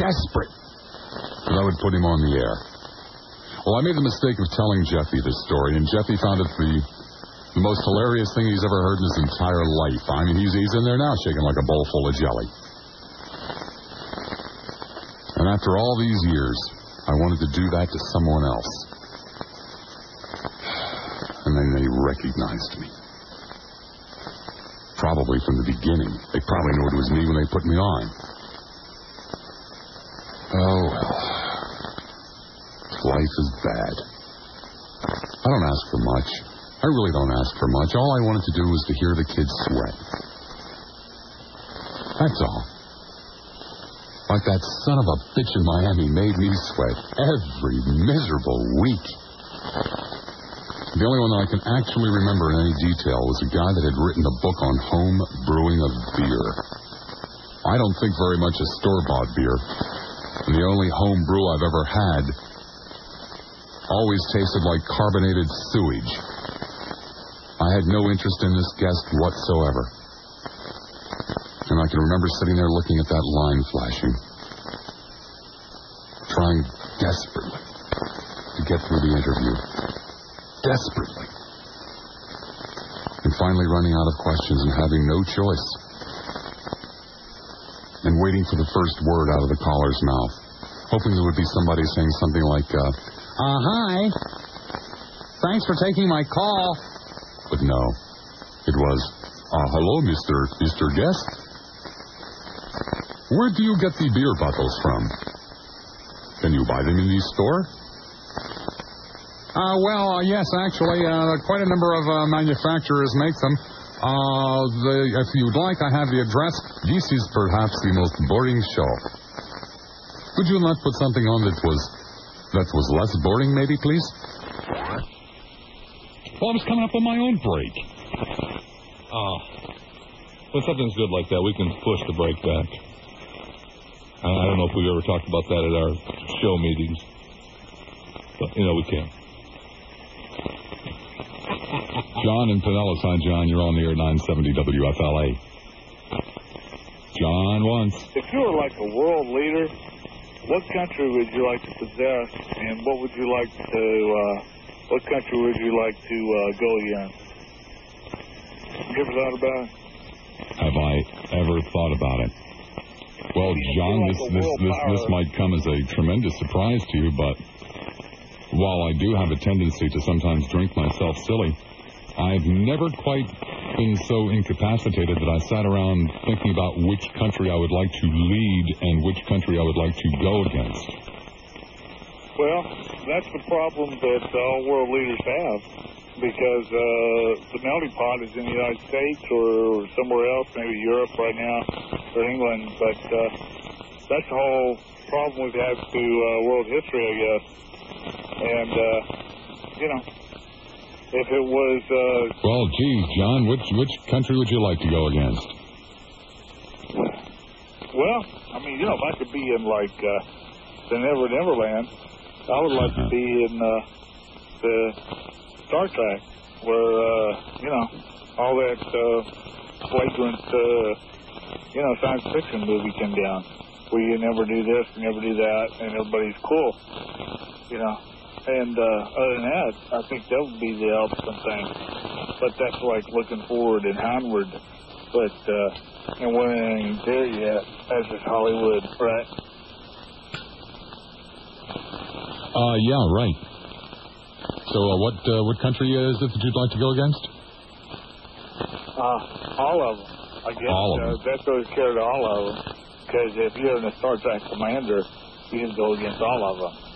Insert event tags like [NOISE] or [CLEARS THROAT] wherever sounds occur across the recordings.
desperate that I would put him on the air. Well, I made the mistake of telling Jeffy this story, and Jeffy found it the, the most hilarious thing he's ever heard in his entire life. I mean, he's, he's in there now shaking like a bowl full of jelly. And after all these years, I wanted to do that to someone else. And then they recognized me. Probably from the beginning. They probably knew it was me when they put me on. Oh, well. Life is bad. I don't ask for much. I really don't ask for much. All I wanted to do was to hear the kids sweat. That's all. Like that son of a bitch in Miami made me sweat every miserable week. The only one that I can actually remember in any detail was a guy that had written a book on home brewing of beer. I don't think very much of store bought beer. And the only home brew I've ever had always tasted like carbonated sewage. I had no interest in this guest whatsoever. And I can remember sitting there looking at that line flashing, trying desperately to get through the interview. Desperately. And finally running out of questions and having no choice. Waiting for the first word out of the caller's mouth. Hoping there would be somebody saying something like, uh, uh, hi. Thanks for taking my call. But no. It was, uh, hello, Mr. Mr. Guest. Where do you get the beer bottles from? Can you buy them in the store? Uh, well, uh, yes, actually, uh, quite a number of uh, manufacturers make them. Uh, the, if you'd like, I have the address. This is perhaps the most boring show. Could you not put something on that was that was less boring, maybe, please? Well, I was coming up on my own break. Oh. When something's good like that, we can push the break back. I I don't know if we've ever talked about that at our show meetings. But, you know, we can. [LAUGHS] John and Pinellas. Hi, John. You're on the air 970 WFLA. John once. If you were like a world leader, what country would you like to possess, and what would you like to, uh, what country would you like to uh, go against? You ever thought about it? Have I ever thought about it? Well, John, like this this this, this might come as a tremendous surprise to you, but while I do have a tendency to sometimes drink myself silly, I've never quite been so incapacitated that I sat around thinking about which country I would like to lead and which country I would like to go against. Well, that's the problem that all world leaders have, because uh, the melting pot is in the United States or somewhere else, maybe Europe right now, or England. But uh, that's the whole problem we've had through uh, world history, I guess. And uh, you know, if it was uh, Well, geez, John, which which country would you like to go against? Well, I mean, you know, if I could be in like uh, the Never Neverland, I would like to be in uh, the Star Trek, where uh, you know all that uh, flagrant, uh, you know, science fiction movie came down, where you never do this, you never do that, and everybody's cool, you know. And uh, other than that, I think that would be the ultimate thing. But that's like looking forward and onward. But uh, and we ain't there yet. That's just Hollywood, right? Uh, yeah, right. So, uh, what uh, what country is it that you'd like to go against? Uh, all of them. I guess All of uh, that goes care to all of them. Because if you're in a Star Trek commander, you can go against all of them.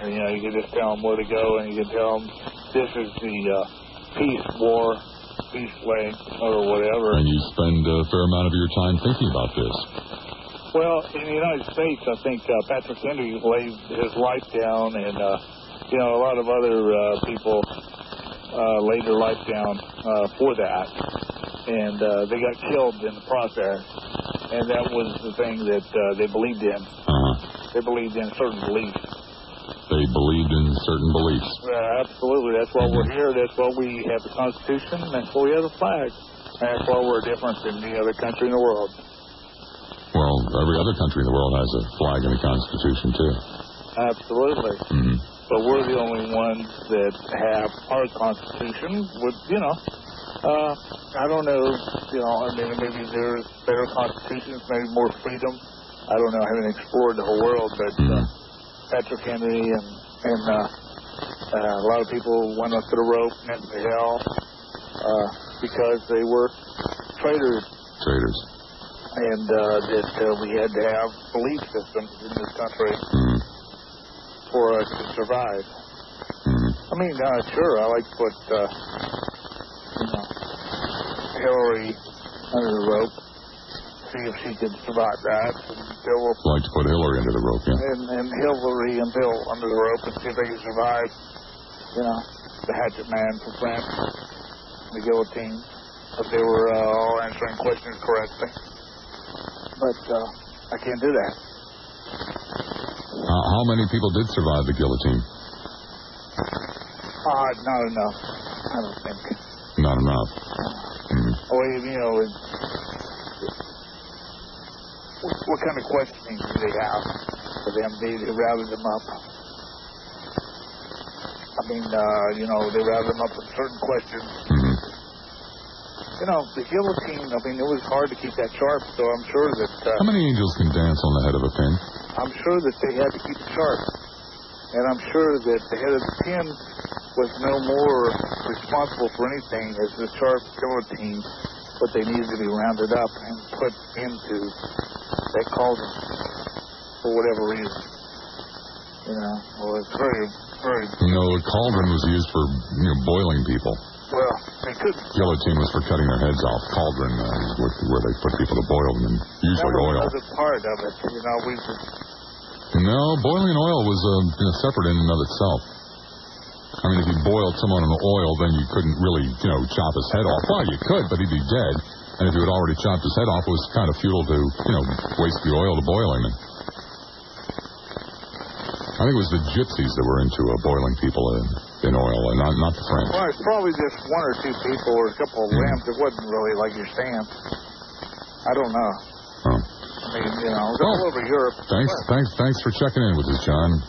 And, you know, you can just tell them where to go, and you can tell them this is the uh, peace war, peace way, or whatever. And you spend a fair amount of your time thinking about this. Well, in the United States, I think uh, Patrick Henry laid his life down, and uh, you know a lot of other uh, people uh, laid their life down uh, for that, and uh, they got killed in the process. And that was the thing that uh, they believed in. Uh-huh. They believed in certain beliefs. Believed in certain beliefs. Uh, absolutely, that's why we're here. That's why we have the Constitution. That's why we have the flag. That's why we're different than any other country in the world. Well, every other country in the world has a flag and a constitution too. Absolutely. hmm But we're the only ones that have our Constitution with, you know, uh, I don't know, you know, I mean, maybe there's better constitutions, maybe more freedom. I don't know. I haven't explored the whole world, but uh, Patrick Henry and and uh, uh, a lot of people went up to the rope and went to hell uh, because they were traitors, Traitors. and uh, that uh, we had to have belief systems in this country hmm for us to survive. hmm I mean, uh, sure, I like to put, uh, you know, Hillary under the rope, see if she could survive that, and Bill, Like to put Hillary under the rope, yeah. and, and Hillary and Bill under the rope and see if they can survive, you know, the Hatchet Man for France, the guillotine, if they were uh, all answering questions correctly. But uh, I can't do that. How, how many people did survive the guillotine? Uh, not enough, I don't think. Not enough. hmm Or, you know, what, kind of questioning do they have for them? They, they routed them up. I mean, uh, you know, they routed them up with certain questions. You know, the guillotine, I mean, it was hard to keep that sharp, so I'm sure that, How uh, many angels can dance on the head of a pin? I'm sure that they had to keep it sharp. And I'm sure that the head of the pin was no more responsible for anything as the sharp guillotine, but they needed to be rounded up and put into that cauldron for whatever reason. You know, well, it's very, very, No, a cauldron was used for you know boiling people. well, they could Guillotine was for cutting their heads off. Cauldron uh, is where, they put people to boil them, and that was oil. another part of it. You know, we just, No, boiling oil was uh, you know, separate in and of itself. I mean, if you boiled someone in oil, then you couldn't really, you know, chop his head off. Well, you could, but he'd be dead. And if you had already chopped his head off, it was kind of futile to, you know, waste the oil to boil him in. I think it was the gypsies that were into uh, boiling people in, in oil, and not, not the French. well, it's probably just one or two people or a couple of limbs. It wasn't really like your stamp. I don't know. Oh. I mean, you know, it's all over Europe. Thanks, thanks, thanks for checking in with us, John.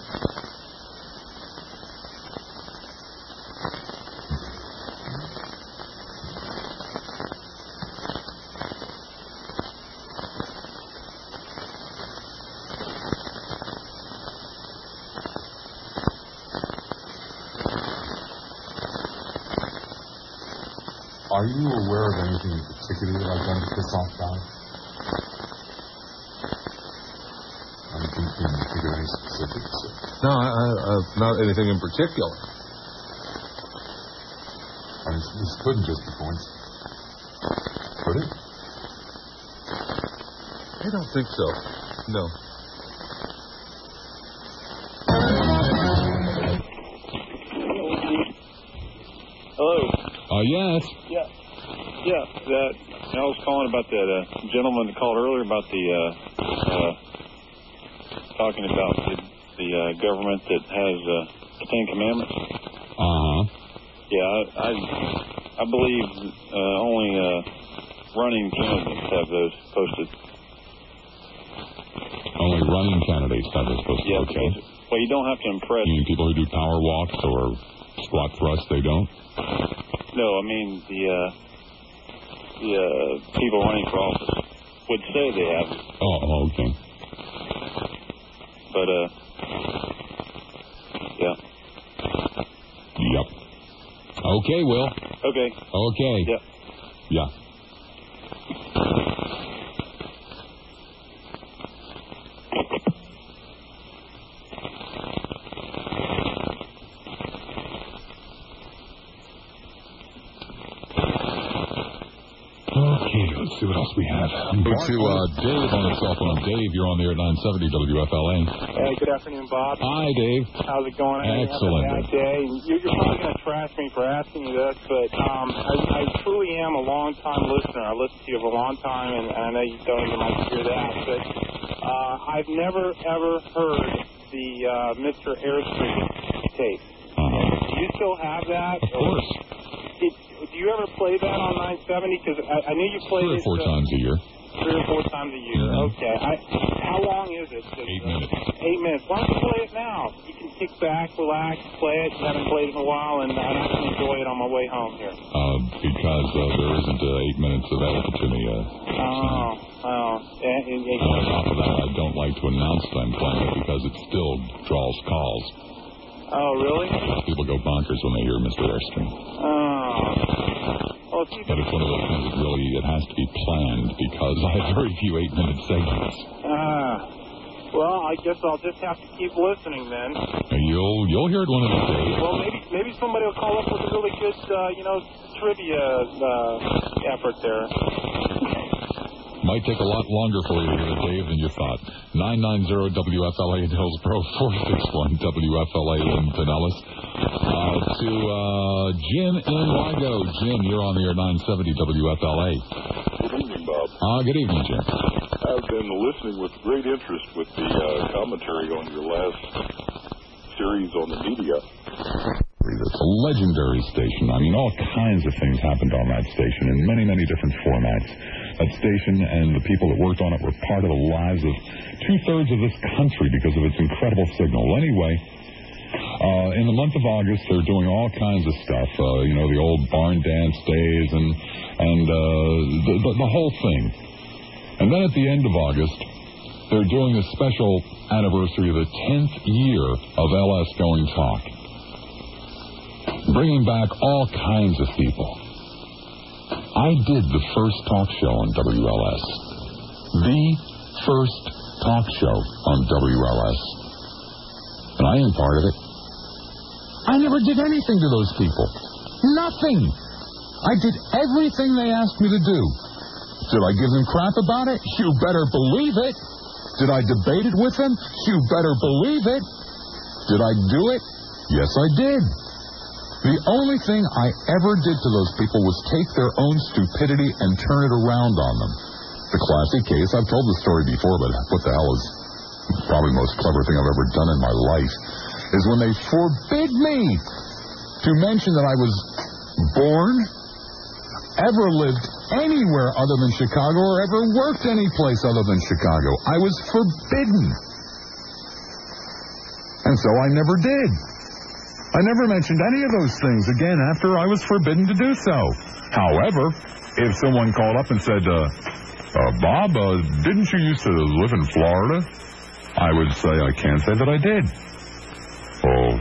Are you aware of anything in particular that I've done to piss off guys? Anything in particular, any specifics? No, I, I, uh, not anything in particular. I mean, this couldn't just be points. Could it? I don't think so. No. Hello. Uh, yes. Yeah. Yeah. That I was calling about that uh, gentleman that called earlier about the uh, uh, talking about the, the uh, government that has uh, the Ten Commandments. Uh-huh. Yeah, I I, I believe uh, only uh, running candidates have those posted. Only running candidates have those posted. Yeah. okay. Well, you don't have to impress. You mean people who do power walks or squat thrusts, they don't? No, I mean the uh, the uh, people running for office would say they have oh, okay. but uh, yeah. Yep. Okay, Will. Okay. Okay. Yep. Yeah. Okay, let's see what else we have. Go to uh, Dave on the cell phone. Dave, you're on the air at 970 WFLA. Hey, good afternoon, Bob. Hi, Dave. How's it going? I know you Excellent. Have a bad day. You're, you're probably going to trash me for asking you this, but um, I, I truly am a long-time listener. I listen to you for a long time, and, and I know you don't even like to hear that, but uh, I've never, ever heard the uh, Mr. Airstream tape. Uh-huh. Do you still have that? Of course. Did, do you ever play that on 970? Because I, I knew you played Three or it. four uh, times a year. three or four times a year. Okay. I, how long is it? Eight minutes. Eight minutes. Why don't you play it now? You can kick back, relax, play it. You haven't played it in a while, and, I can enjoy it on my way home here. Uh, because uh, there isn't uh, eight minutes available to me. Uh, Oh, oh. And, and, and on top of that, I don't like to announce that I'm playing it because it still draws calls. oh, really? People go bonkers when they hear Mr. Airstream. Oh. But it's one of those things that really it has to be planned because I have very few eight-minute segments. Ah. Well, I guess I'll just have to keep listening then. You'll you'll hear it one of these days. Well, maybe maybe somebody will call up with a really good, uh, you know, trivia uh, effort there. Might take a lot longer for you to it, Dave, than you thought. 990 WFLA in Hillsborough, [LAUGHS] 461 WFLA in Pinellas. Uh, to uh, Jim in Largo. Jim, you're on the air 970 WFLA. Good evening, Bob. Uh, good evening, Jim. I've been listening with great interest with the uh, commentary on your last series on the media. It's a legendary station. I mean, all kinds of things happened on that station in many, many different formats. That station and the people that worked on it were part of the lives of two thirds of this country because of its incredible signal. Anyway, uh, in the month of August, they're doing all kinds of stuff. Uh, you know, the old barn dance days and and uh, the, the the whole thing. And then at the end of August, they're doing a special anniversary of the 10th year of LS Going Talk bringing back all kinds of people. I did the first talk show on WLS. The first talk show on WLS. And I am part of it. I never did anything to those people. Nothing. I did everything they asked me to do. Did I give them crap about it? You better believe it. Did I debate it with them? You better believe it. Did I do it? Yes, I did. The only thing I ever did to those people was take their own stupidity and turn it around on them. The classic case, I've told the story before, but what the hell is probably the most clever thing I've ever done in my life, is when they forbid me to mention that I was born, ever lived anywhere other than Chicago, or ever worked any place other than Chicago. I was forbidden. And so I never did. I never mentioned any of those things again after I was forbidden to do so. However, if someone called up and said, uh, uh, Bob, uh, didn't you used to live in Florida? I would say, I can't say that I did. Oh,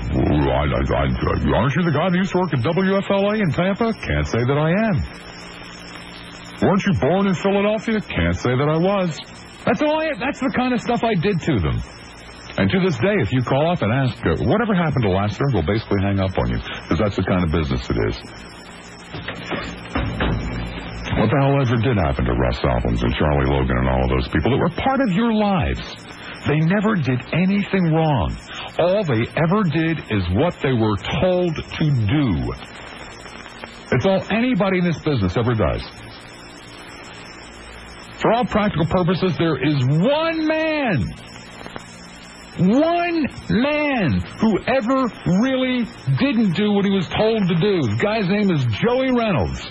I, I, I, aren't you the guy that used to work at WFLA in Tampa? Can't say that I am. Weren't you born in Philadelphia? Can't say that I was. That's all I, that's the kind of stuff I did to them. And to this day, if you call up and ask, uh, whatever happened to Lester, we'll basically hang up on you, because that's the kind of business it is. What the hell ever did happen to Russ Albums and Charlie Logan and all of those people that were part of your lives? They never did anything wrong. All they ever did is what they were told to do. It's all anybody in this business ever does. For all practical purposes, there is one man one man who ever really didn't do what he was told to do. The guy's name is Joey Reynolds.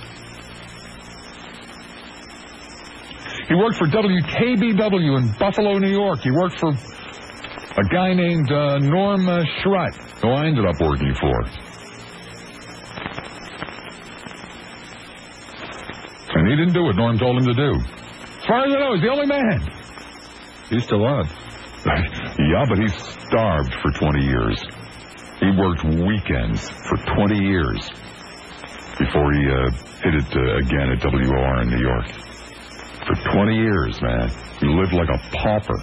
He worked for WKBW in Buffalo, New York. He worked for a guy named uh, Norm uh, who I ended up working for. And he didn't do what Norm told him to do. As far as I know, he's the only man. He's still on. Yeah, but he starved for 20 years. He worked weekends for 20 years before he uh, hit it uh, again at WOR in New York. For 20 years, man. He lived like a pauper.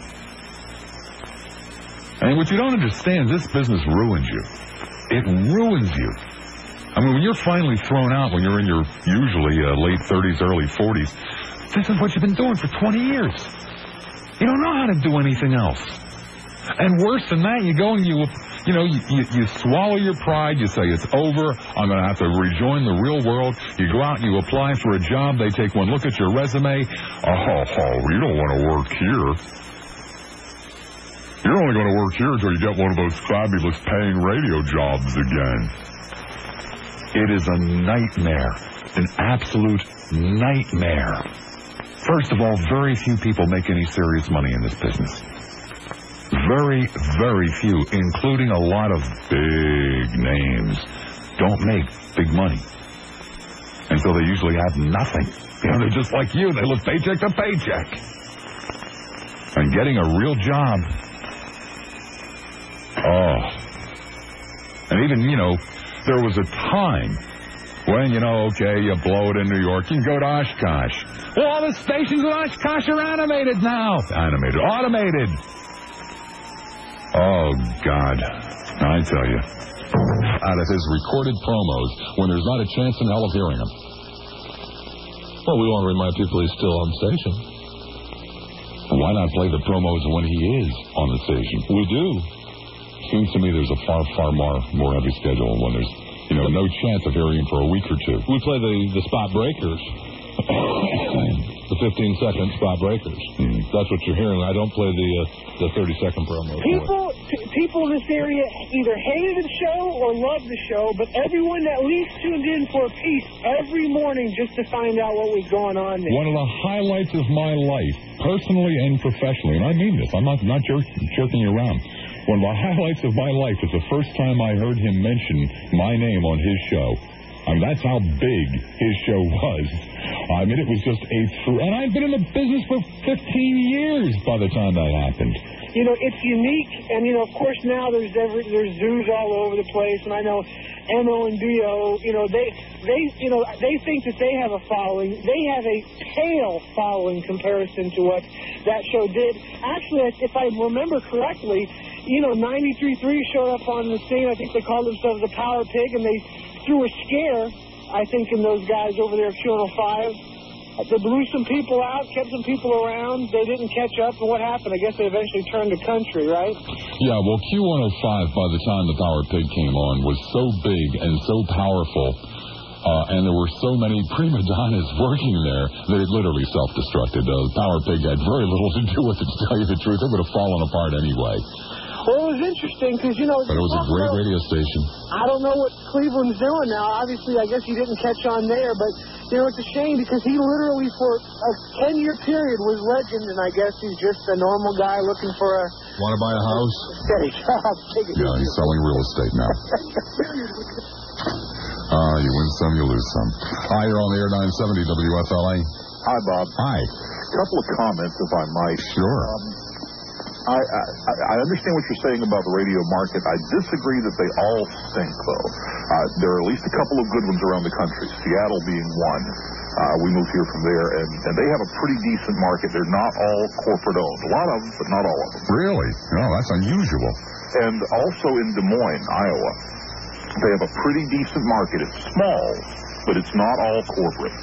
And what you don't understand, this business ruins you. It ruins you. I mean, when you're finally thrown out, when you're in your usually uh, late 30s, early 40s, this is what you've been doing for 20 years. You don't know how to do anything else. And worse than that, you go and you, you know, you, you, you swallow your pride. You say, it's over. I'm going to have to rejoin the real world. You go out and you apply for a job. They take one look at your resume. Oh, oh you don't want to work here. You're only going to work here until you get one of those fabulous paying radio jobs again. It is a nightmare. An absolute nightmare. First of all, very few people make any serious money in this business. Very, very few, including a lot of big names, don't make big money. And so they usually have nothing. You know, they're just like you. They live paycheck to paycheck. And getting a real job. Oh. And even, you know, there was a time when, you know, okay, you blow it in New York, you can go to Oshkosh. Well, all the stations in Oshkosh are animated now. Animated. Automated. Oh, God. I tell you. Out of his recorded promos when there's not a chance in hell of hearing him. Well, we want to remind people he's still on station. Why not play the promos when he is on the station? We do. Seems to me there's a far, far more, more heavy schedule when there's, you know, no chance of hearing him for a week or two. We play the, the spot breakers. The 15 second spot breakers. Hmm. That's what you're hearing. I don't play the uh, the 30 second promo. People, p- people in this area either hated the show or loved the show, but everyone at least tuned in for a piece every morning just to find out what was going on there. One of the highlights of my life, personally and professionally, and I mean this, I'm not, not jerk, jerking you around. One of the [LAUGHS] highlights of my life is the first time I heard him mention my name on his show. Mean, that's how big his show was. I mean, it was just a true. And I've been in the business for 15 years by the time that happened. You know, it's unique, and you know, of course, now there's every, there's zoos all over the place, and I know Mo and Bo, you know, they they you know they think that they have a following. They have a pale following comparison to what that show did. Actually, if I remember correctly, you know, 93.3 showed up on the scene. I think they called themselves the Power Pig, and they threw a scare, I think, in those guys over there at Q105. They blew some people out, kept some people around. They didn't catch up, and what happened? I guess they eventually turned the country, right? Yeah, well, Q105, by the time the Power Pig came on, was so big and so powerful, uh, and there were so many prima donnas working there that it literally self-destructed. Uh, the Power Pig had very little to do with it, to tell you the truth. It would have fallen apart anyway. Well, it was interesting because, you know... But it was a great radio station. I don't know what Cleveland's doing now. Obviously, I guess he didn't catch on there, but, you know, it's a shame because he literally, for a 10-year period, was legend, and I guess he's just a normal guy looking for a Want to buy a house? steady job. [LAUGHS] Take it Yeah, easy. he's selling real estate now. [LAUGHS] Ah, you win some, you lose some. Hi, you're on the air 970 WFLA. Hi, Bob. Hi. A couple of comments, if I might. Sure. Um, I, I, I understand what you're saying about the radio market. I disagree that they all stink, though. Uh, there are at least a couple of good ones around the country, Seattle being one. Uh, we moved here from there, and, and they have a pretty decent market. They're not all corporate owned. A lot of them, but not all of them. Really? No, that's unusual. And also in Des Moines, Iowa, they have a pretty decent market. It's small, but it's not all corporate.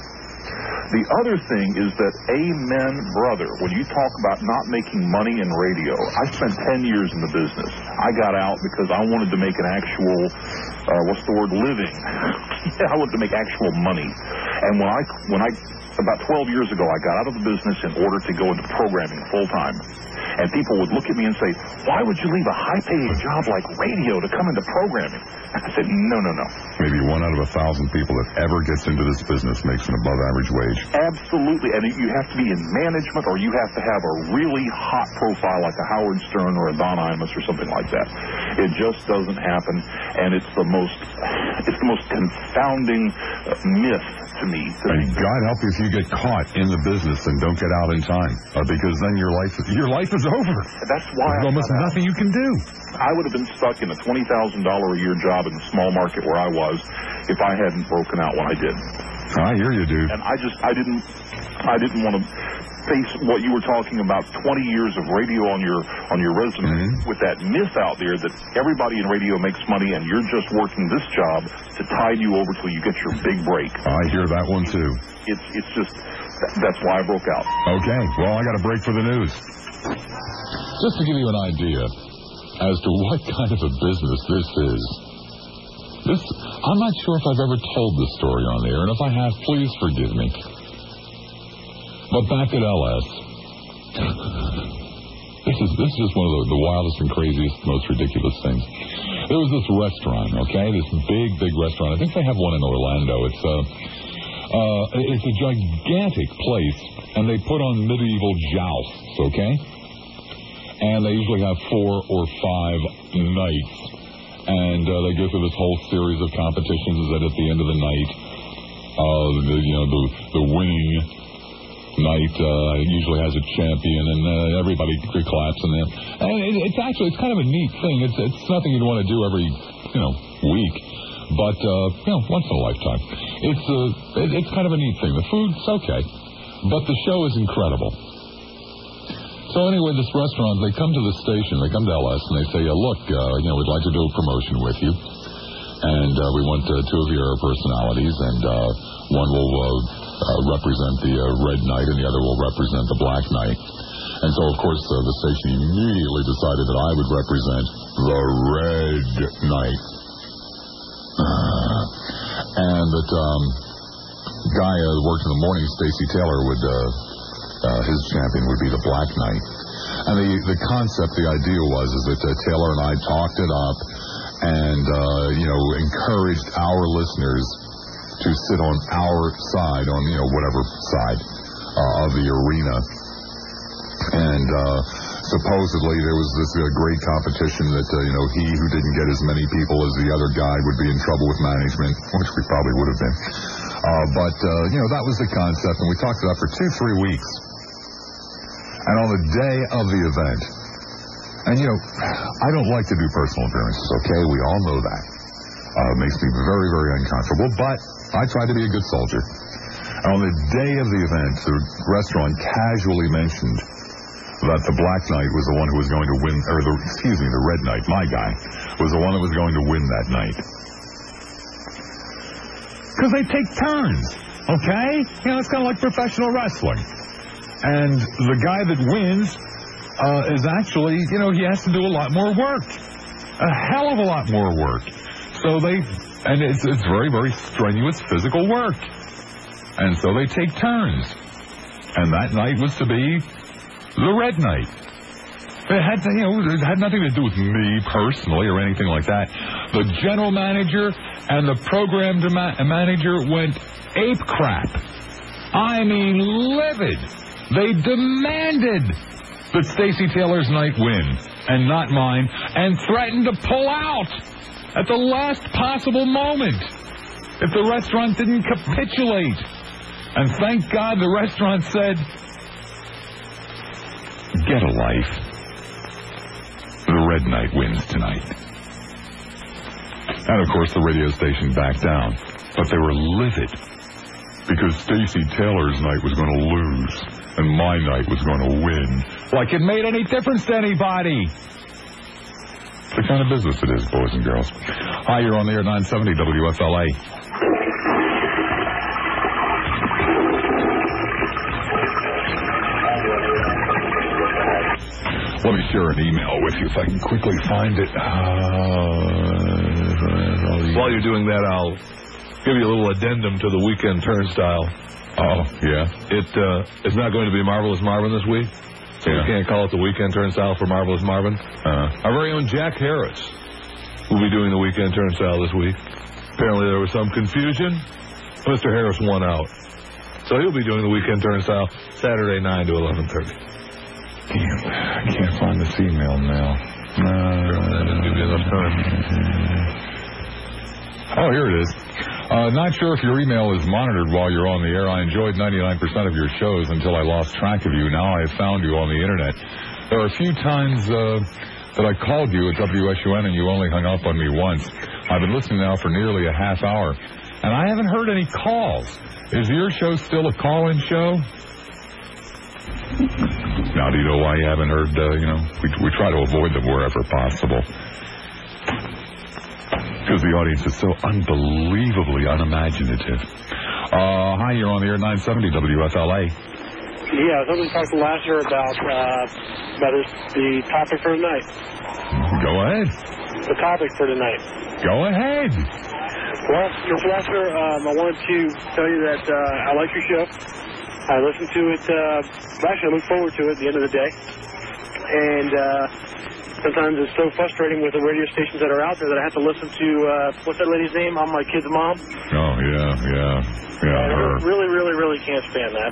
The other thing is that amen, brother, when you talk about not making money in radio, I spent 10 years in the business. I got out because I wanted to make an actual, uh, what's the word, living. [LAUGHS] I wanted to make actual money. And when I, when I, about 12 years ago, I got out of the business in order to go into programming full time. And people would look at me and say, why would you leave a high-paying job like radio to come into programming? I said, no, no, no. Maybe one out of a thousand people that ever gets into this business makes an above average wage. Absolutely, and you have to be in management, or you have to have a really hot profile like a Howard Stern or a Don Imus or something like that. It just doesn't happen, and it's the most, it's the most confounding uh, myth to me. And God help you if you get caught in the business and don't get out in time, uh, because then your life your life is over. That's why There's I almost nothing you can do. I would have been stuck in a twenty thousand dollar a year job in the small market where I was if I hadn't broken out when I did. I hear you, dude. And I just I didn't I didn't want to face what you were talking about 20 years of radio on your on your resume Mhm. with that myth out there that everybody in radio makes money and you're just working this job to tide you over till you get your big break. I hear that one too. It's it's just that's why I broke out. Okay, well, I got a break for the news. Just to give you an idea as to what [LAUGHS] kind of a business this is. This, I'm not sure if I've ever told this story on the air, and if I have, please forgive me. But back at LS, this is this is just one of the, the wildest and craziest, most ridiculous things. There was this restaurant, okay, this big, big restaurant. I think they have one in Orlando. It's uh, Uh, it's a gigantic place, and they put on medieval jousts, okay? And they usually have four or five nights. And uh, they go through this whole series of competitions that at the end of the night, uh, the, you know, the, the winning night uh, usually has a champion, and uh, everybody claps. And, then, and it, it's actually it's kind of a neat thing. It's it's nothing you'd want to do every you know week, but uh, you know once in a lifetime. It's uh, it, it's kind of a neat thing. The food's okay, but the show is incredible. So anyway, this restaurant, they come to the station, they come to LS, and they say, uh, look, uh, you know, we'd like to do a promotion with you. And uh, we want uh, two of your personalities, and uh, one will uh, represent the uh, red knight, and the other will represent the black knight. And so, of course, uh, the station immediately decided that I would represent the red knight. and that um, guy uh, worked in the morning, Stacy Taylor, would uh, uh, his champion would be the Black Knight. And the the concept, the idea was is that uh, Taylor and I talked it up, and uh, you know encouraged our listeners to sit on our side, on you know whatever side uh, of the arena. And uh, supposedly there was this uh, great competition that uh, you know he who didn't get as many people as the other guy would be in trouble with management, which we probably would have been. Uh, but uh, you know that was the concept, and we talked about for two, three weeks. And on the day of the event, and you know, I don't like to do personal appearances. Okay, we all know that. Uh, makes me very, very uncomfortable. But I tried to be a good soldier. And on the day of the event, the restaurant casually mentioned that the Black Knight was the one who was going to win, or the, excuse me, the Red Knight, my guy, was the one that was going to win that night. Because they take turns, okay? You know, it's kind of like professional wrestling. And the guy that wins uh, is actually, you know, he has to do a lot more work. A hell of a lot more work. So they, and it's, it's very, very strenuous physical work. And so they take turns. And that night was to be the Red Night. It had, to, you know, it had nothing to do with me personally or anything like that. The general manager and the program manager went ape crap. I mean, livid. They demanded that Stacy Taylor's night win and not mine, and threatened to pull out at the last possible moment if the restaurant didn't capitulate. And thank God the restaurant said, "Get a life." The Red Knight wins tonight. And of course, the radio station backed down. But they were livid because Stacy Taylor's night was going to lose and my night was going to win. Like it made any difference to anybody. It's the kind of business it is, boys and girls. Hi, you're on the air 970 WFLA. Let me share an email with you if I can quickly find it. Uh, While you're doing that, I'll give you a little addendum to the weekend turnstile. oh, yeah. It uh, it's not going to be Marvelous Marvin this week, so we can't call it the weekend turnstile for Marvelous Marvin. Uh, Our very own Jack Harris will be doing the weekend turnstile this week. Apparently, there was some confusion. Mr. Harris won out, so he'll be doing the weekend turnstile Saturday nine to eleven thirty. damn, I can't find this email now. Uh, That didn't give enough time. Oh, here it is. Uh, not sure if your email is monitored while you're on the air. I enjoyed 99% of your shows until I lost track of you. Now I have found you on the internet. There are a few times uh, that I called you at WSUN and you only hung up on me once. I've been listening now for nearly a half hour, and I haven't heard any calls. Is your show still a call-in show? Now, do you know why you haven't heard? Uh, you know, we, we try to avoid them wherever possible because the audience is so unbelievably unimaginative. Uh, hi, you're on the air 970 WFLA. Yeah, something we talked last year about uh, about the topic for tonight. Go ahead. The topic for tonight. Go ahead. Well, your Flasher, um, I wanted to tell you that uh, I like your show. I listen to it. Uh, actually, I look forward to it at the end of the day. And uh, Sometimes it's so frustrating with the radio stations that are out there that I have to listen to uh, what's that lady's name? I'm my kid's mom. Oh, yeah, yeah. Yeah, I her. really, really, really can't stand that.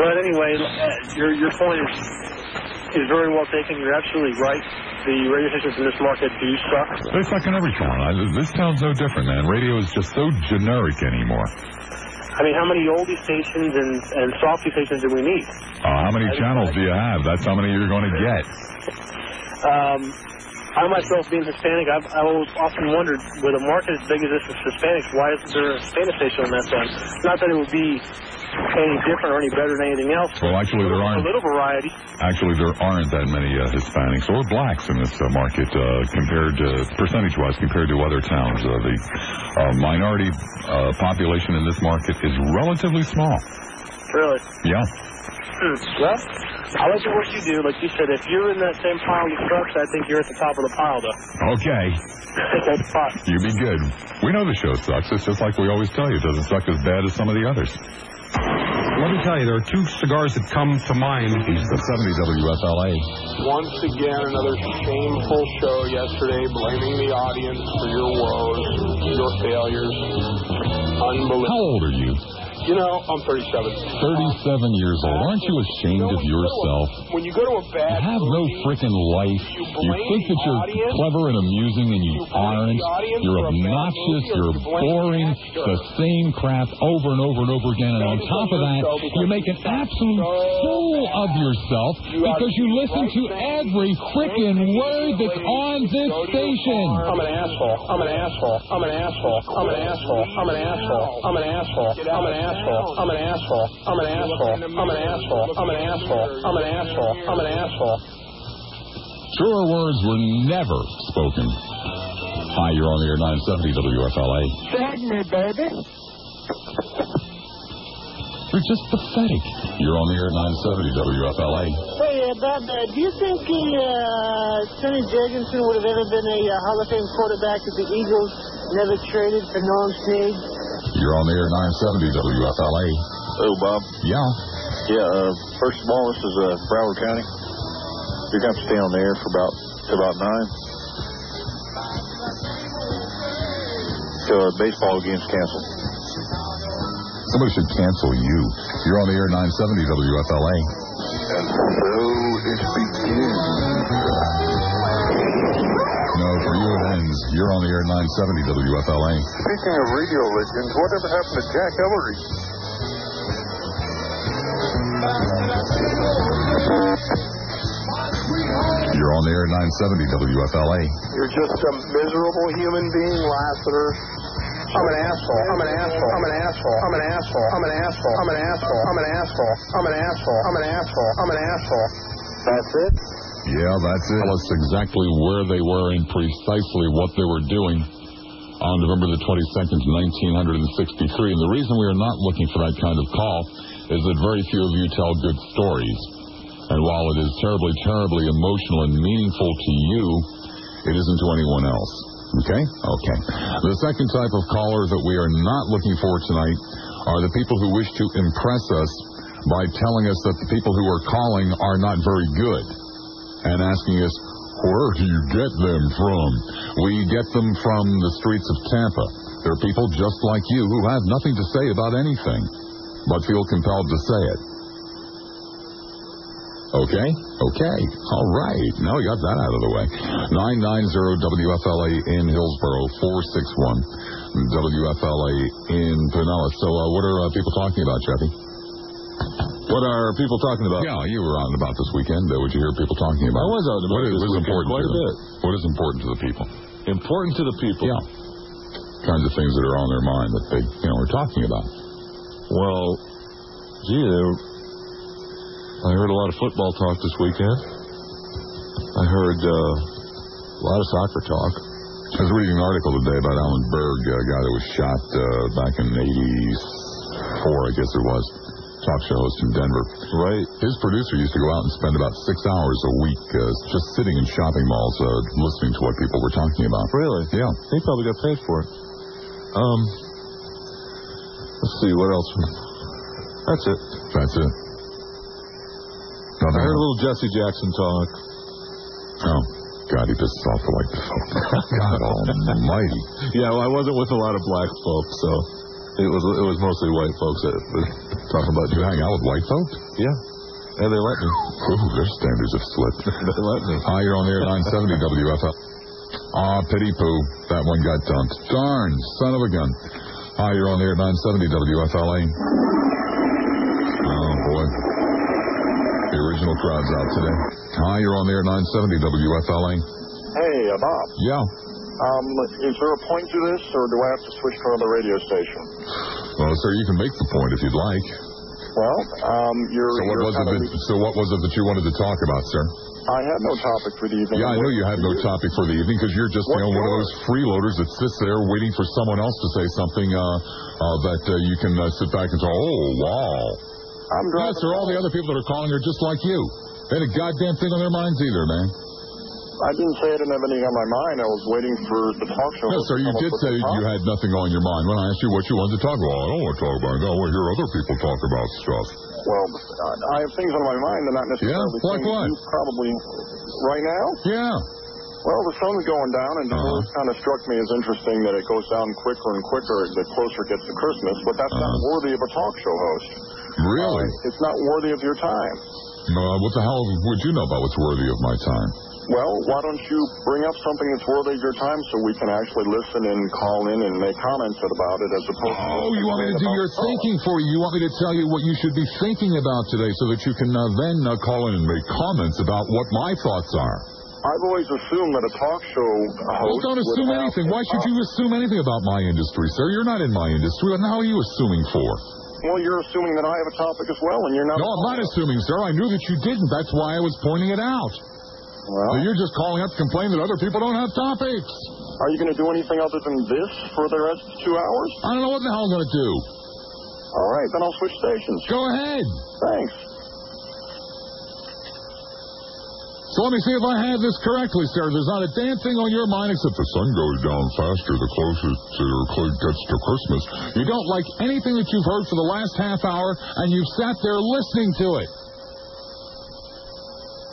But anyway, uh, your your point is is very well taken. You're absolutely right. The radio stations in this market do suck. They suck in every town. I, this town's no different, man. Radio is just so generic anymore. I mean, how many oldie stations and and softy stations do we need? Uh, how many channels do you have? That's how many you're going to get. Um, I myself, being Hispanic, I've, I've often wondered, with a market as big as this with Hispanics, why isn't there a Spanish station on that end? Not that it would be any different or any better than anything else. Well, actually, there aren't. A little variety. Actually, there aren't that many uh, Hispanics or blacks in this uh, market uh, compared to percentage-wise compared to other towns. Uh, the uh, minority uh, population in this market is relatively small. Really. Yeah. Hmm. [CLEARS THROAT] Well, I like the work you do. Like you said, if you're in that same pile of trucks, I think you're at the top of the pile, though. Okay. [LAUGHS] That's fine. You be good. We know the show sucks. It's just like we always tell you. It doesn't suck as bad as some of the others. Let me tell you, there are two cigars that come to mind. He's the 70 WFLA. Once again, another shameful show yesterday, blaming the audience for your woes, your failures. Unbelievable. How old are you? You know, I'm 37. 37 years old. Aren't you ashamed of yourself? When you go to a You have no freaking life. You think that you're clever and amusing, and you aren't. You're obnoxious. You're boring. The same crap over and over and over again. And on top of that, you make an absolute fool of yourself because you listen to every freaking word that's on this station. I'm an asshole. I'm an asshole. I'm an asshole. I'm an asshole. I'm an asshole. I'm an asshole. I'm an asshole. I'm an asshole. I'm an asshole. I'm an asshole. I'm an asshole. I'm an asshole. I'm an asshole. Truer words were never spoken. Hi, you're on the air 970 WFLA. Fed me, baby. You're just pathetic. You're on the air 970 WFLA. Hey, uh, Bob, uh, do you think uh, Sonny Jurgensen would have ever been a uh, Hall of Fame quarterback if the Eagles never traded for Norm Snead? You're on the air 970 WFLA. Oh, Bob. Yeah. Yeah, uh, first of all, this is uh, Broward County. You're going to stay on the air for about to about 9. So uh, baseball game's canceled. Somebody should cancel you. You're on the air 970 WFLA. And so you it ends. You're on the air 970 WFLA. Speaking of radio legends, whatever happened to Jack Ellery? You're on the air 970 WFLA. You're just a miserable human being, Lassiter. I'm an asshole. I'm an asshole. I'm an asshole. I'm an asshole. I'm an asshole. I'm an asshole. I'm an asshole. I'm an asshole. I'm an asshole. I'm an asshole. That's it. Yeah, that's it. Tell us exactly where they were and precisely what they were doing on November the 22nd, 1963. And the reason we are not looking for that kind of call is that very few of you tell good stories. And while it is terribly, terribly emotional and meaningful to you, it isn't to anyone else. Okay? Okay. The second type of caller that we are not looking for tonight are the people who wish to impress us by telling us that the people who are calling are not very good and asking us, where do you get them from? We get them from the streets of Tampa. They're people just like you who have nothing to say about anything, but feel compelled to say it. Okay? Okay. All right. Now we got that out of the way. 990 WFLA in Hillsborough, 461 WFLA in Pinellas. So, uh, what are uh, people talking about, Jeffy? What are people talking about? Yeah, you were on about this weekend. Uh, what did you hear people talking about? I was out about what is, this what is weekend important quite to a bit. What is important to the people? Important to the people. Yeah. Kinds of things that are on their mind that they, you know, are talking about. Well, gee, there, I heard a lot of football talk this weekend. I heard uh, a lot of soccer talk. I was reading an article today about Alan Berg, a guy that was shot uh, back in '84, I guess it was. Talk show host in Denver. Right. His producer used to go out and spend about six hours a week uh, just sitting in shopping malls, uh, listening to what people were talking about. Really? Yeah. He probably got paid for it. Um, let's see what else. That's it. That's it. I heard a little Jesse Jackson talk. Oh. God, he pisses off the white [LAUGHS] folk. God [LAUGHS] almighty. Yeah, well, I wasn't with a lot of black folks, so it was it was mostly white folks that were talking about. You hang out with white folks? Yeah. Yeah, they let me. Ooh, their standards have slipped. [LAUGHS] they let me. Hi, you're on the air [LAUGHS] 970 WFL. Ah, pity poo. That one got dumped. Darn, son of a gun. Hi, you're on the air 970 WFLA. Oh, boy. The original crowd's out today. Hi, you're on the air 970 WFLA. Hey, uh, Bob. Yeah. Um, is there a point to this, or do I have to switch to another radio station? Well, sir, you can make the point if you'd like. Well, um, you're. So what you're was it? That, so what was it that you wanted to talk about, sir? I had no topic for the evening. Yeah, I know you had no topic for the evening because you're just you know, one of those freeloaders that sits there waiting for someone else to say something uh, uh, that uh, you can uh, sit back and say, "Oh, wow." I'm driving. Yes, sir. All the other people that are calling are just like you. They had a goddamn thing on their minds either, man. I didn't say I didn't have anything on my mind. I was waiting for the talk show. No, host sir. You did say you had nothing on your mind when I asked you what you wanted to talk about. I don't want to talk about it. I want to hear other people talk about stuff. Well, I have things on my mind, and not necessarily Yeah? Like things what? you probably right now. Yeah. Well, the sun's going down, and Uh-huh. it kind of struck me as interesting that it goes down quicker and quicker the closer it gets to Christmas. But that's not worthy of a talk show host. Uh-huh. Really? Uh, it's not worthy of your time. Uh, what the hell would you know about what's worthy of my time? Well, why don't you bring up something that's worthy of your time so we can actually listen and call in and make comments about it as opposed to. Oh, you want me to do your thinking for you? You want me to tell you what you should be thinking about today so that you can uh, then uh, call in and make comments about what my thoughts are? I've always assumed that a talk show host. Well, don't assume anything. Why should you assume anything about my industry, sir? You're not in my industry. And how are you assuming for? Well, you're assuming that I have a topic as well, and you're not. No, I'm not assuming, sir. I knew that you didn't. That's why I was pointing it out. Well, So you're just calling up to complain that other people don't have topics. Are you going to do anything other than this for the rest of two hours? I don't know what the hell I'm going to do. All right, then I'll switch stations. Go ahead. Thanks. So let me see if I have this correctly, sir. There's not a damn thing on your mind except the sun goes down faster the closer it gets to Christmas. You don't like anything that you've heard for the last half hour, and you've sat there listening to it.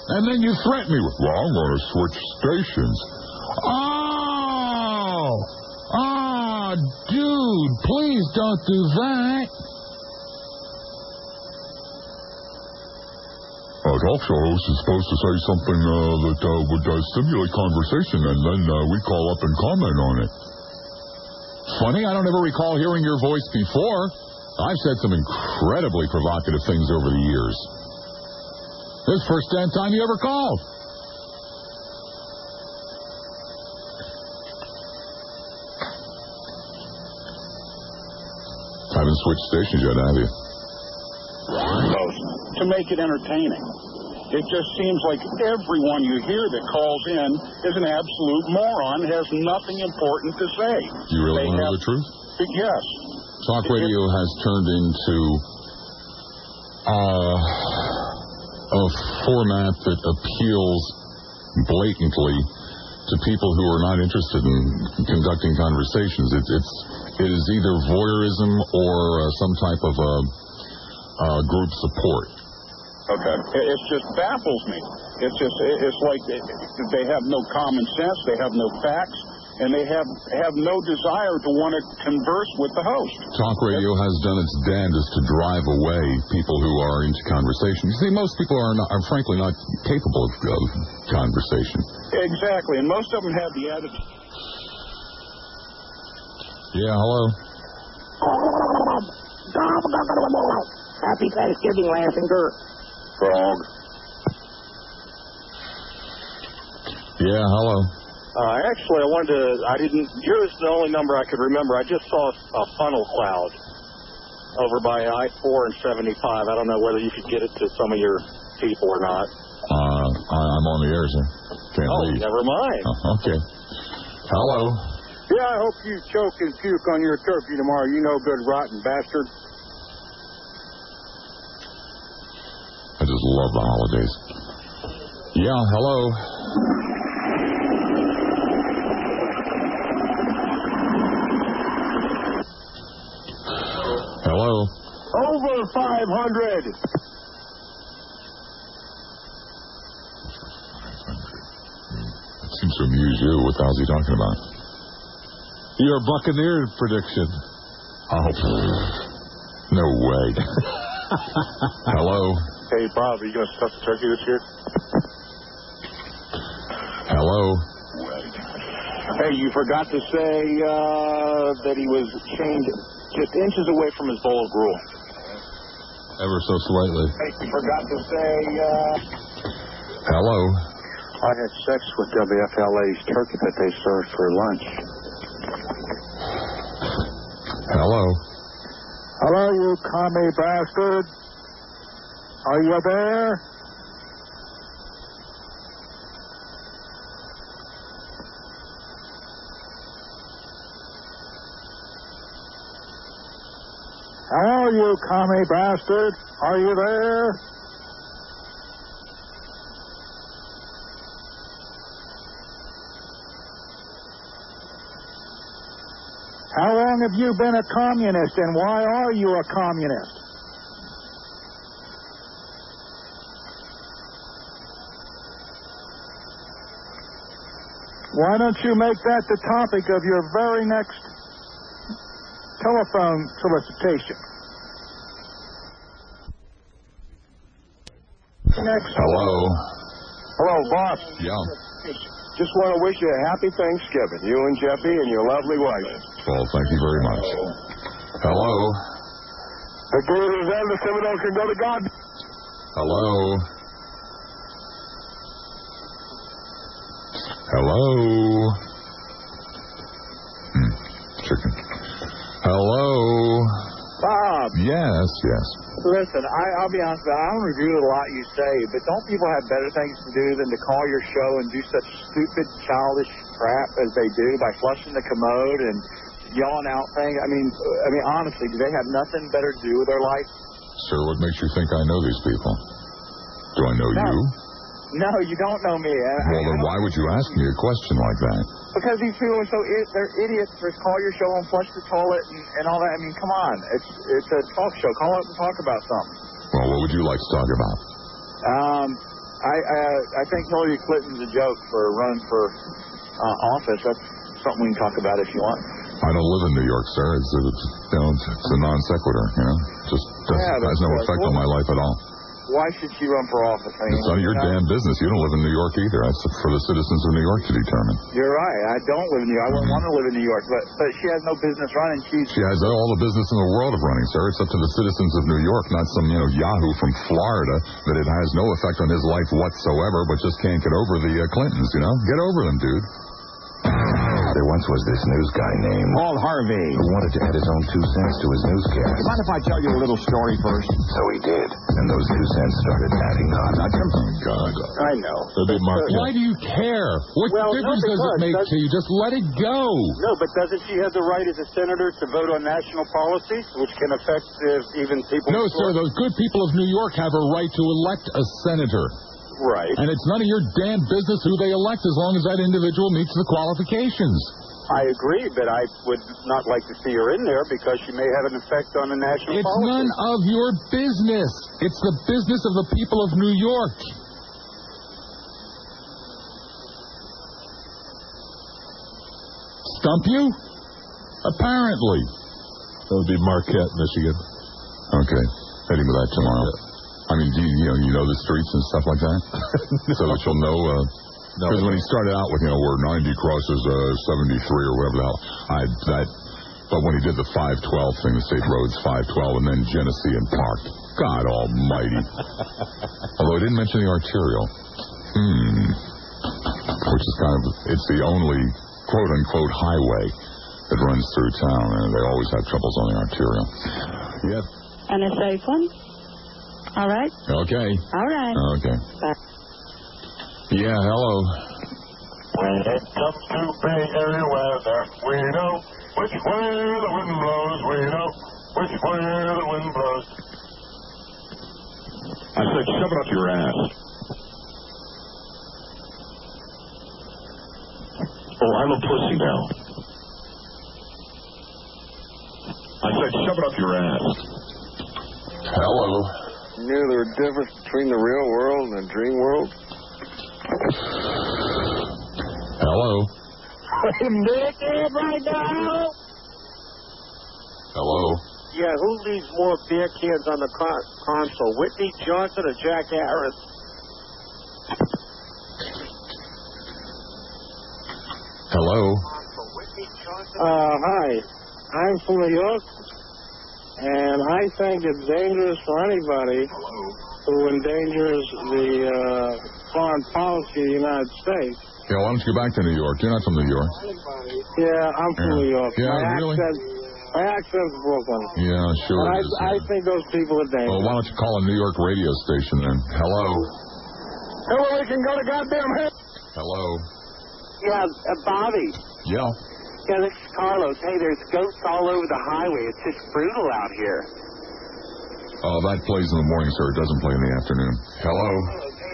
And then you threaten me with, well, I'm going to switch stations. Oh! Ah, dude, please don't do that. A talk show host is supposed to say something uh, that uh, would uh, stimulate conversation, and then uh, we call up and comment on it. Funny, I don't ever recall hearing your voice before. I've said some incredibly provocative things over the years. This is the first damn time you ever called. I haven't switched stations yet, have you? to make it entertaining. It just seems like everyone you hear that calls in is an absolute moron, has nothing important to say. Do You really They want to know have- the truth? Yes. Talk radio has turned into uh, a format that appeals blatantly to people who are not interested in conducting conversations. It, it's it is either voyeurism or uh, some type of uh, uh, group support. Okay. It, it just baffles me. It's just, it, it's like they, they have no common sense, they have no facts, and they have have no desire to want to converse with the host. Talk radio has done its damnedest to drive away people who are into conversation. You see, most people are, not, are frankly not capable of, of conversation. Exactly, and most of them have the attitude. Yeah, hello. Happy Thanksgiving, Lance and Gert. Frog. Yeah, hello. Uh, actually, I wanted to. I didn't. Yours is the only number I could remember. I just saw a funnel cloud over by I-4 and 75. I don't know whether you could get it to some of your people or not. Uh, I- I'm on the air, sir. Can't oh, leave. never mind. Oh, okay. Hello. Yeah, I hope you choke and puke on your turkey tomorrow. You know, good rotten bastard. I just love the holidays. Yeah, hello. Hello. Over 500. That's seems to amuse you. What the hell's he talking about? Your Buccaneer prediction. Oh, no way. [LAUGHS] Hello? Hey, Bob, are you going to stuff the turkey this year? Hello? Hey, you forgot to say uh, that he was chained just inches away from his bowl of gruel. Ever so slightly. Hey, you forgot to say. Uh... Hello? I had sex with WFLA's turkey that they served for lunch. Hello? Hello, you commie bastard. Are you there? Hello, you commie bastard. Are you there? How long have you been a communist and why are you a communist? Why don't you make that the topic of your very next telephone solicitation? Next. Hello? Hello, boss. Yeah. Just want to wish you a happy Thanksgiving, you and Jeffy and your lovely wife. Well, thank you very much. Hello? The Gators and the Seminoles can go to God. Hello? Hello? Hmm. Chicken. Hello? Bob, Yes, yes. listen, I, I'll be honest with you, I don't agree with a lot you say, but don't people have better things to do than to call your show and do such stupid, childish crap as they do by flushing the commode and yelling out things? I mean, I mean, honestly, do they have nothing better to do with their life? Sir, what makes you think I know these people? Do I know No. you? No, you don't know me. I, Well, then why would you ask me a question like that? because these people are so I- they're idiots for call your show and flush the toilet and, and all that. I mean, come on, it's it's a talk show. Call up and talk about something. Well, what would you like to talk about? Um, I uh, I think Hillary Clinton's a joke for running for uh, office. That's something we can talk about if you want. I don't live in New York, sir. It's, it's, you know, it's, a non sequitur, you know? Just Yeah, has no effect on my life at all. Why should she run for office? I mean, It's none of your damn business. You don't live in New York either. That's for the citizens of New York to determine. You're right. I don't live in New York. I wouldn't want to live in New York, but but she has no business running. She's She has all the business in the world of running, sir. It's up to the citizens of New York, not some, you know, Yahoo from Florida that it has no effect on his life whatsoever, but just can't get over the uh, Clintons, you know? Get over them, dude. There once was this news guy named Paul Harvey. who wanted to add his own two cents to his newscast. Mind if I tell you a little story first? So he did, and those two cents started adding up. Now, come God. I know. That'd be Mark. Why do you care? What Well, difference no, does it make that's- to you? Just let it go. No, but doesn't she have the right as a senator to vote on national policies, which can affect uh, even people? No, sir. The good people of New York have a right to elect a senator. Right. And it's none of your damn business who they elect as long as that individual meets the qualifications. I agree, but I would not like to see her in there because she may have an effect on the national It's policy. none of your business. It's the business of the people of New York. Stump you? Apparently. That would be Marquette, Michigan. Okay. Heading with that tomorrow. I mean, do you, you know, you know the streets and stuff like that? [LAUGHS] So that you'll know, uh, because when he started out with, you know, where 90 crosses uh, 73 or whatever the hell, I, that, but when he did the 512 thing, the state roads 512, and then Genesee and Park, God almighty. [LAUGHS] Although he didn't mention the arterial. Hmm. Which is kind of, it's the only quote unquote highway that runs through town, and they always have troubles on the arterial. Yep. And a safe one? All right. Okay. All right. Okay. Bye. Yeah, hello. When it comes to Bay Area weather, we know which way the wind blows. We know which way the wind blows. I said, shove it up your ass. Oh, I'm a pussy now. I said, shove it up your ass. Hello. You knew there was difference between the real world and the dream world? Hello. I'm naked right now. Hello. Yeah, who leaves more beer cans on the con- console, Whitney Johnson or Jack Harris? Hello. Uh, hi. I'm from New York, and I think it's dangerous for anybody who endangers the uh, foreign policy of the United States. Yeah, why don't you go back to New York? You're not from New York. Yeah, I'm from Yeah. New York. Yeah, my really? accent, my accent's Brooklyn. Yeah, sure. I, is. I think those people are dangerous. Well, why don't you call a New York radio station then? Hello. Hillary can go to goddamn hell. Hello. Yeah, uh, Bobby. Yeah. Yeah, this is Carlos. Hey, there's goats all over the highway. It's just brutal out here. Oh, that plays in the morning, sir. It doesn't play in the afternoon. Hello.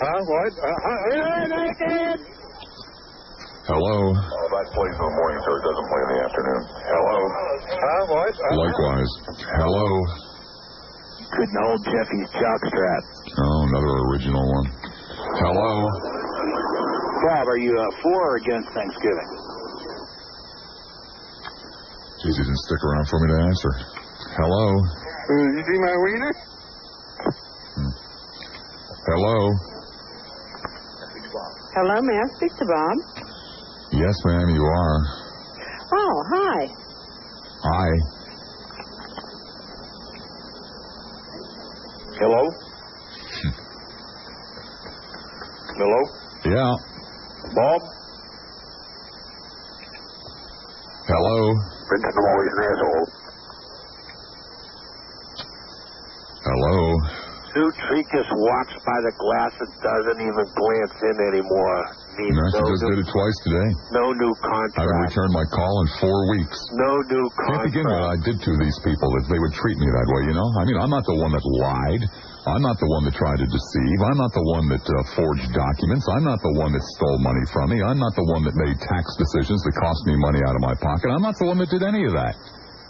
Huh? What? Uh, hey, naked. Hello. Oh, that plays in the morning, sir. It doesn't play in the afternoon. Hello. Huh? What? Uh, Likewise. Hello. Good old Jeffy's jockstrap. Oh, another original one. Hello. Bob, are you uh, for or against Thanksgiving? Geez, he didn't stick around for me to answer. Hello. Did you see my wiener? Hmm. Hello. Hello, may I speak to Bob? Yes, ma'am, you are. Oh, hi. Hi. Hello? Hello? Yeah. Bob? Hello. Vincent, I'm an asshole. Hello. Suit just walks by the glass and doesn't even glance in anymore. Means No, she just new, did it twice today. no new I haven't returned my call in four weeks. No new Can't begin what I did to these people if they would treat me that way, you know? I mean, I'm not the one that lied. I'm not the one that tried to deceive. I'm not the one that uh, forged documents. I'm not the one that stole money from me. I'm not the one that made tax decisions that cost me money out of my pocket. I'm not the one that did any of that.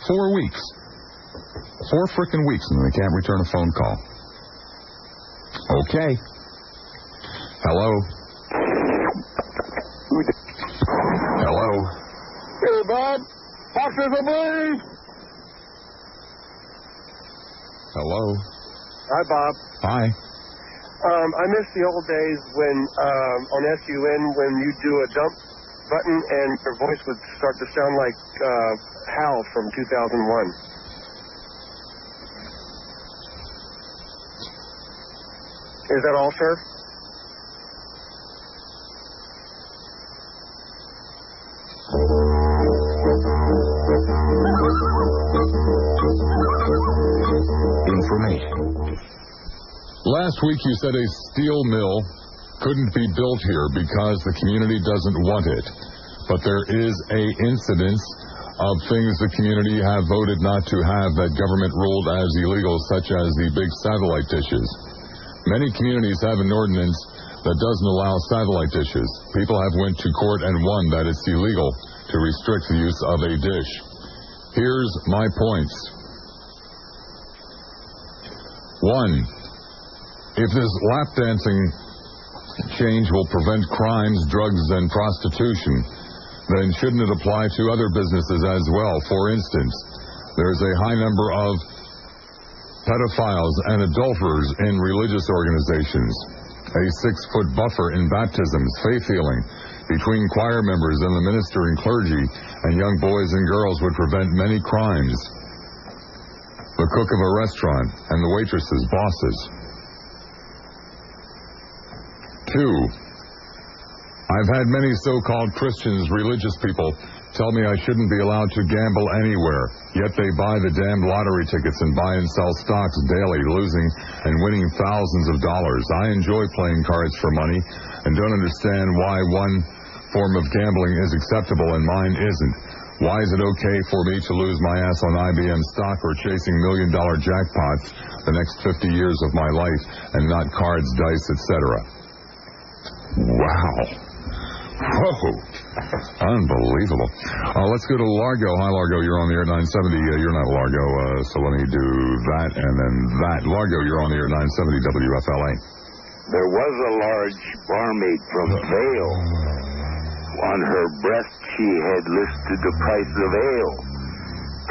Four weeks. Four frickin' weeks, and they can't return a phone call. Okay. Hello. Hello. Hey, Bob. Boxes please. Hello. Hi, Bob. Hi. Um, I miss the old days when um, on SUN when you do a dump button and your voice would start to sound like uh, Hal from 2001. Is that all, sir? Last week you said a steel mill couldn't be built here because the community doesn't want it. But there is a incidence of things the community have voted not to have that government ruled as illegal, such as the big satellite dishes. Many communities have an ordinance that doesn't allow satellite dishes. People have went to court and won that it's illegal to restrict the use of a dish. Here's my points. One, if this lap dancing change will prevent crimes, drugs, and prostitution, then shouldn't it apply to other businesses as well? For instance, there's a high number of pedophiles and adulterers in religious organizations. A six foot buffer in baptisms, faith healing between choir members and the minister and clergy and young boys and girls would prevent many crimes. The cook of a restaurant and the waitress's bosses. Two, I've had many so called Christians, religious people, tell me I shouldn't be allowed to gamble anywhere, yet they buy the damned lottery tickets and buy and sell stocks daily, losing and winning thousands of dollars. I enjoy playing cards for money and don't understand why one form of gambling is acceptable and mine isn't. Why is it okay for me to lose my ass on IBM stock or chasing million dollar jackpots the next 50 years of my life and not cards, dice, etc.? Wow. Whoa. Unbelievable. Uh, let's go to Largo. Hi, Largo. You're on the air 970. Uh, you're not Largo, uh, so let me do that and then that. Largo, you're on the air 970 WFLA. There was a large barmaid from Vale on her breast she had listed the price of ale.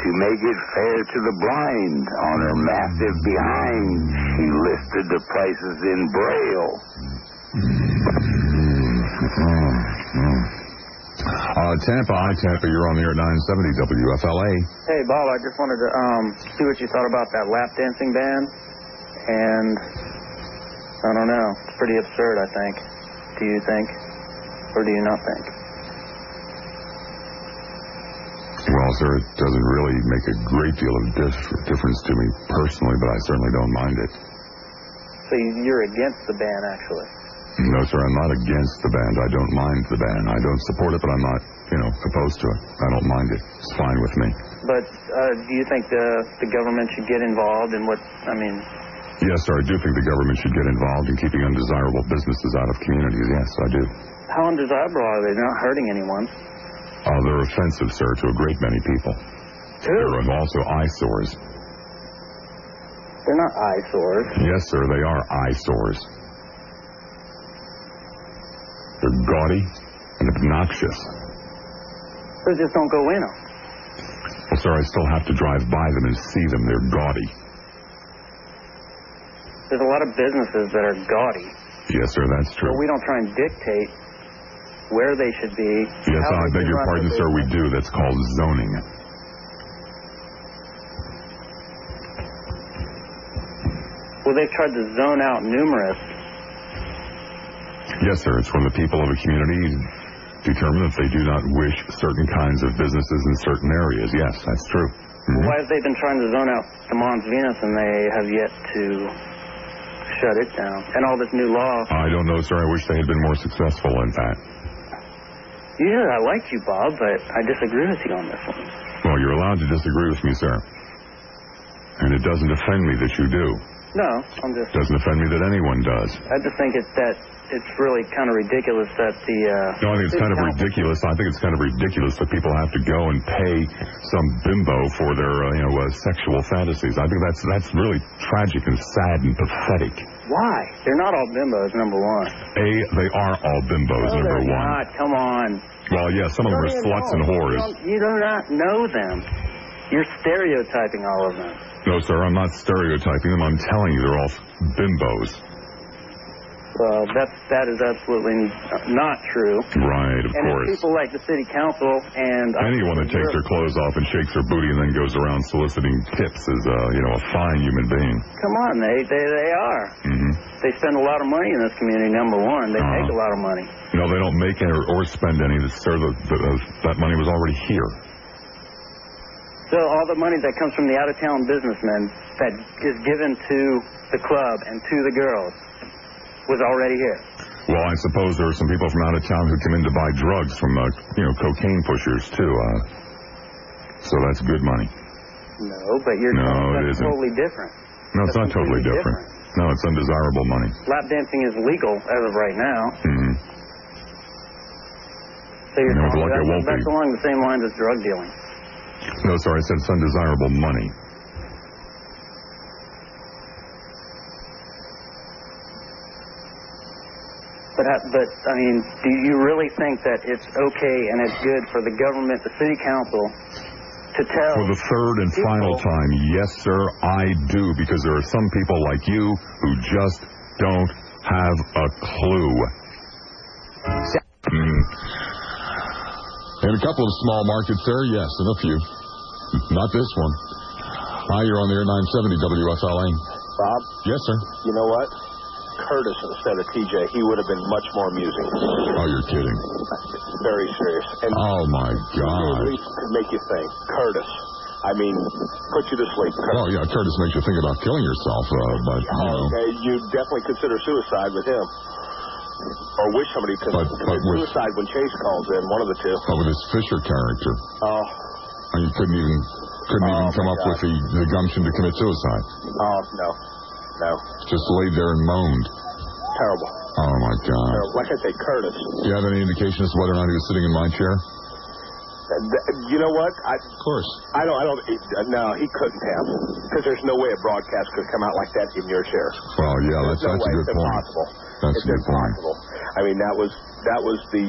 To make it fair to the blind, on her massive behind she listed the prices in braille. Uh, Tampa, hi Tampa, you're on the air at 970 WFLA. Hey, Bob, I just wanted to um, see what you thought about that lap dancing ban. And I don't know. It's pretty absurd, I think. Do you think? Or do you not think? Well, sir, it doesn't really make a great deal of dif- difference to me personally, but I certainly don't mind it. So you- you're against the ban, actually. No, sir, I'm not against the band. I don't mind the band. I don't support it, but I'm not, you know, opposed to it. I don't mind it. It's fine with me. But uh, do you think the the government should get involved in what? I mean, Yes, sir, I do think the government should get involved in keeping undesirable businesses out of communities. Yes, I do. how undesirable are they? They're not hurting anyone. Uh, they're offensive, sir, to a great many people. They're also eyesores. They're not eyesores. Yes, sir, they are eyesores. They're gaudy and obnoxious. So just don't go in them. Well, sir, I still have to drive by them and see them. They're gaudy. There's a lot of businesses that are gaudy, Yes, sir, that's true. but we don't try and dictate where they should be. Yes, I beg your pardon, sir. We do. That's called zoning. Well, they've tried to zone out numerous. Yes, sir. It's when the people of a community determine that they do not wish certain kinds of businesses in certain areas. Yes, that's true. Mhm. Why have they been trying to zone out the Mons Venus and they have yet to shut it down? And all this new law. I don't know, sir. I wish they had been more successful in that. Usually I like you, Bob, but I disagree with you on this one. Well, you're allowed to disagree with me, sir. And it doesn't offend me that you do. No, I'm just. Doesn't offend me that anyone does. I just think it's that it's really kind of ridiculous that the. Uh, No, I think it's kind of ridiculous. I think it's kind of ridiculous that people have to go and pay some bimbo for their, uh, you know, uh, sexual fantasies. I think that's that's really tragic and sad and pathetic. Why? They're not all bimbos, number one. A, they are all bimbos, no, number they're one. not. Come on. Well, yeah, some of them are sluts and whores. You, you do not know them. You're stereotyping all of them. No, sir, I'm not stereotyping them. I'm telling you, they're all bimbos. Well, that's that is absolutely not true. Right, of and course. it's people like the city council and Anyone that takes their clothes off and shakes their booty and then goes around soliciting tips is, uh, you know, a fine human being. Come on, they they they are. hmm They spend a lot of money in this community. Number one, they Uh-huh. make a lot of money. No, they don't make any or, or spend any. Sir, the, the, uh, that money was already here. So all the money that comes from the out-of-town businessmen that is given to the club and to the girls was already here. Well, I suppose there are some people from out of town who come in to buy drugs from, uh, you know, cocaine pushers too. Uh, so that's good money. No, but you're No, that's it isn't. totally different. No, it's not totally completely different. No, it's undesirable money. Lap dancing is legal as of right now. hmm So you're No, telling me like it won't that's along the same lines as drug dealing. No, sorry, I said it's undesirable money. But uh, but I mean, do you really think that it's okay and it's good for the government, the city council, to tell? For the third and final time, yes, sir, I do, because there are some people like you who just don't have a clue. A couple of small markets there, yes, and a few. Not this one. Hi, you're on the air 970 WFLA. Bob, Yes, sir. you know what? Curtis instead of TJ, he would have been much more amusing. Oh, you're kidding. Very serious. And Oh, my he at God. least could make you think. Curtis. I mean, put you to sleep. Curtis. Well, yeah, Curtis makes you think about killing yourself, uh, but, you know. Okay, you definitely consider suicide with him. Or wish somebody could But- commit but with- suicide when Chase calls in, one of the two. But with his Fisher character, Oh, and you couldn't even couldn't Oh, even come up God. with the, the gumption to commit suicide. oh, no. No. Just laid there and moaned. Terrible. Oh my God. Terrible. Like I say, Curtis. Do you have any indication as to whether or not he was sitting in my chair? Uh, You know what? I, Of course. I don't. I don't. Uh, no, he couldn't have, because there's no way a broadcast could come out like that in your chair. Well, yeah, that's no that's way. a good it's point. impossible. That's it's a good point. impossible. I mean, that was that was the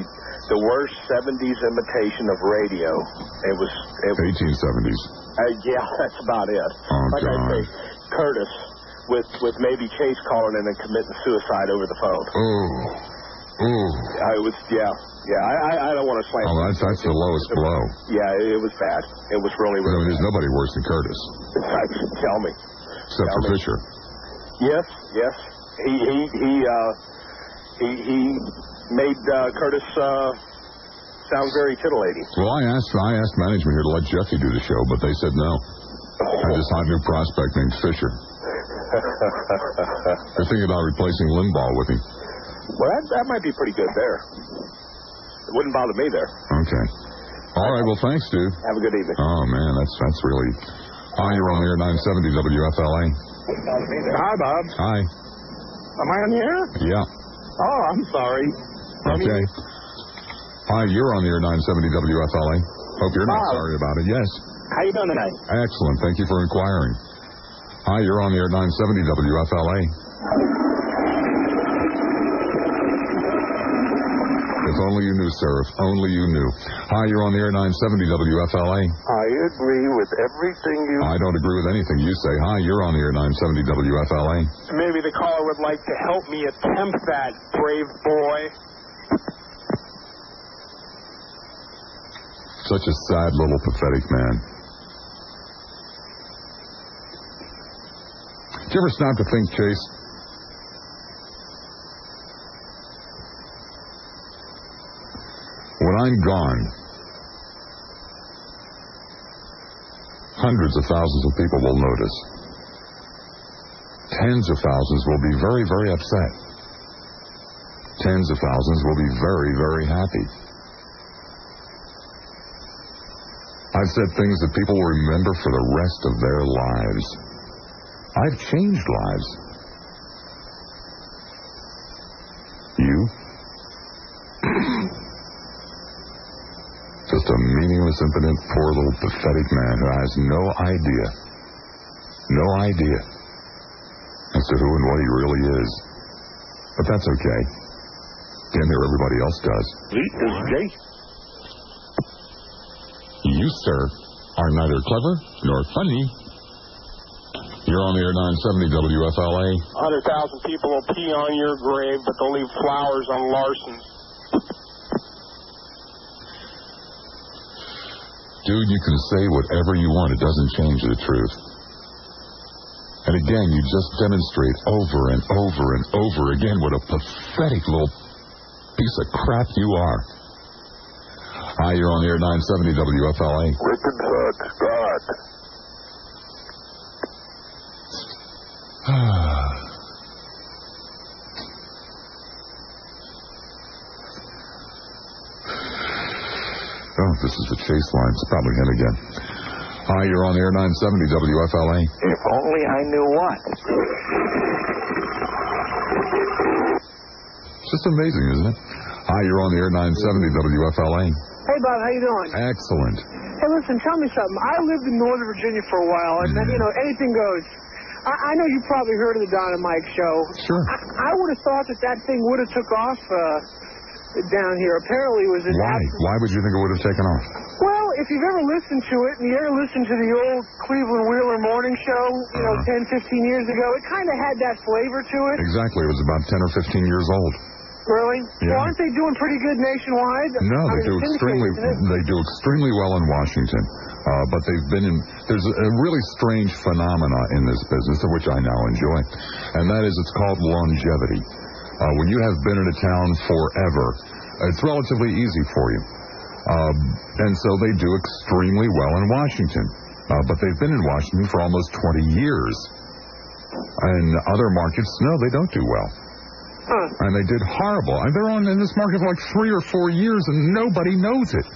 the worst 70s imitation of radio. It was. It 1870s. uh, yeah, [LAUGHS] that's about it. Oh, like I say, Curtis with with maybe Chase calling in and committing suicide over the phone. Oh. Oh. I was yeah yeah. I I, don't want to slam. Oh, that's, that's the lowest blow. Yeah, it, was bad. It was really really. I mean, there's nobody worse than Curtis, [LAUGHS] Tell me. except for Fisher. Yes, yes. He he he uh he he made uh, Curtis uh sound very tittillating. Well, I asked I asked management here to let Jeffy do the show, but they said no. I just hired a new prospect named Fisher. [LAUGHS] They're thinking about replacing Limbaugh with him. well, that that might be pretty good there. It wouldn't bother me there. Okay. All right. Well, thanks, dude. Have a good evening. Oh man, that's that's really. Hi, you're on air 970 WFLA. Hi, Bob. Hi. Am I on the air? Yeah. Oh, I'm sorry. Okay. Hi, you're on the air 970 WFLA. Hope you're not Bob. sorry about it. Yes. How you doing tonight? Excellent. Thank you for inquiring. Hi, you're on the air 970 WFLA. If only you knew, sir. If only you knew. Hi, you're on the air 970 WFLA. I agree with everything you. I don't agree with anything you say. Hi, you're on the air 970 WFLA. Maybe the caller would like to help me attempt that, brave boy. Such a sad little pathetic man. Did you ever stop to think, Chase? I'm gone, hundreds of thousands of people will notice. Tens of thousands will be very, very upset. Tens of thousands will be very, very happy. I've said things that people will remember for the rest of their lives. I've changed lives. You? Just a meaningless, impotent, poor little pathetic man who has no idea, no idea as to who and what he really is. But that's okay. Damn near everybody else does. He is gay. You, sir, are neither clever nor funny. You're on the air 970 WFLA. 100,000 people will pee on your grave, but they'll leave flowers on Larson's. Dude, you can say whatever you want. It doesn't change the truth. And again, you just demonstrate over and over and over again what a pathetic little piece of crap you are. Hi, you're on the air 970 WFLA. Rickon sucks. God. Oh, this is the chase line. It's probably him again. Hi, you're on the air 970 WFLA. If only I knew what. It's just amazing, isn't it? Hi, you're on the air 970 WFLA. Hey, Bob, how you doing? Excellent. Hey, listen, tell me something. I lived in Northern Virginia for a while, and then, you know, anything goes. I, I know you probably heard of the Don and Mike show. Sure. I, I would have thought that that thing would have took off uh, down here. Apparently, it was an Why? Why would you think it would have taken off? Well, if you've ever listened to it, and you ever listened to the old Cleveland Wheeler morning show, you know, 10, 15 years ago, it kind of had that flavor to it. Exactly. It was about 10 or 15 years old. Really? Yeah. Well, aren't they doing pretty good nationwide? No, I they mean, do extremely. syndicated, isn't it? They do extremely well in Washington, uh, but they've been in. There's a really strange phenomena in this business, of which I now enjoy, and that is it's called longevity. Uh, when you have been in a town forever, it's relatively easy for you, um, and so they do extremely well in Washington. Uh, but they've been in Washington for almost 20 years. And other markets, no, they don't do well. And they did horrible. And they're on in this market for like three or four years, and nobody knows it.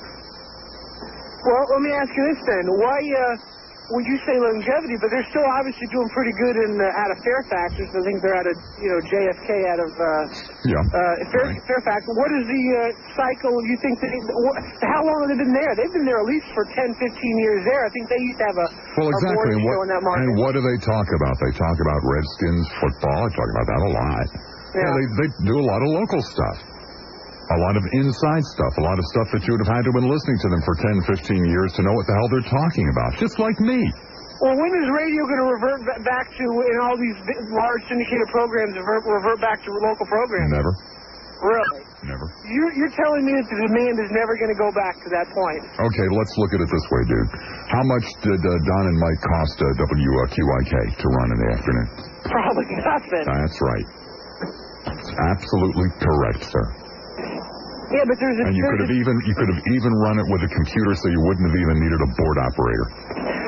Well, let me ask you this then. Why uh, would you say longevity? But they're still obviously doing pretty good in uh, out of Fairfax. I think they're out of you know JFK out of uh, Yeah. uh, Fair, Fairfax. What is the uh, cycle? You think that? What, how long have they been there? They've been there at least for 10, 15 years there. I think they used to have a, Well, a exactly. morning And show what, in that market. and what do they talk about? They talk about Redskins football. They talk about that a lot. Yeah. they, they do a lot of local stuff. A lot of inside stuff, a lot of stuff that you would have had to have been listening to them for 10, 15 years to know what the hell they're talking about. Just like me. Well, when is radio going to revert back to, in all these large syndicated programs, revert, revert back to local programs? Never. Really? Never. You're, you're telling me that the demand is never going to go back to that point? Okay, let's look at it this way, dude. How much did uh, Don and Mike cost uh, WQIK to run in the afternoon? Probably [LAUGHS] nothing. That's right. That's absolutely correct, sir. Yeah, but there's a, And you could have even you could have even run it with a computer, so you wouldn't have even needed a board operator.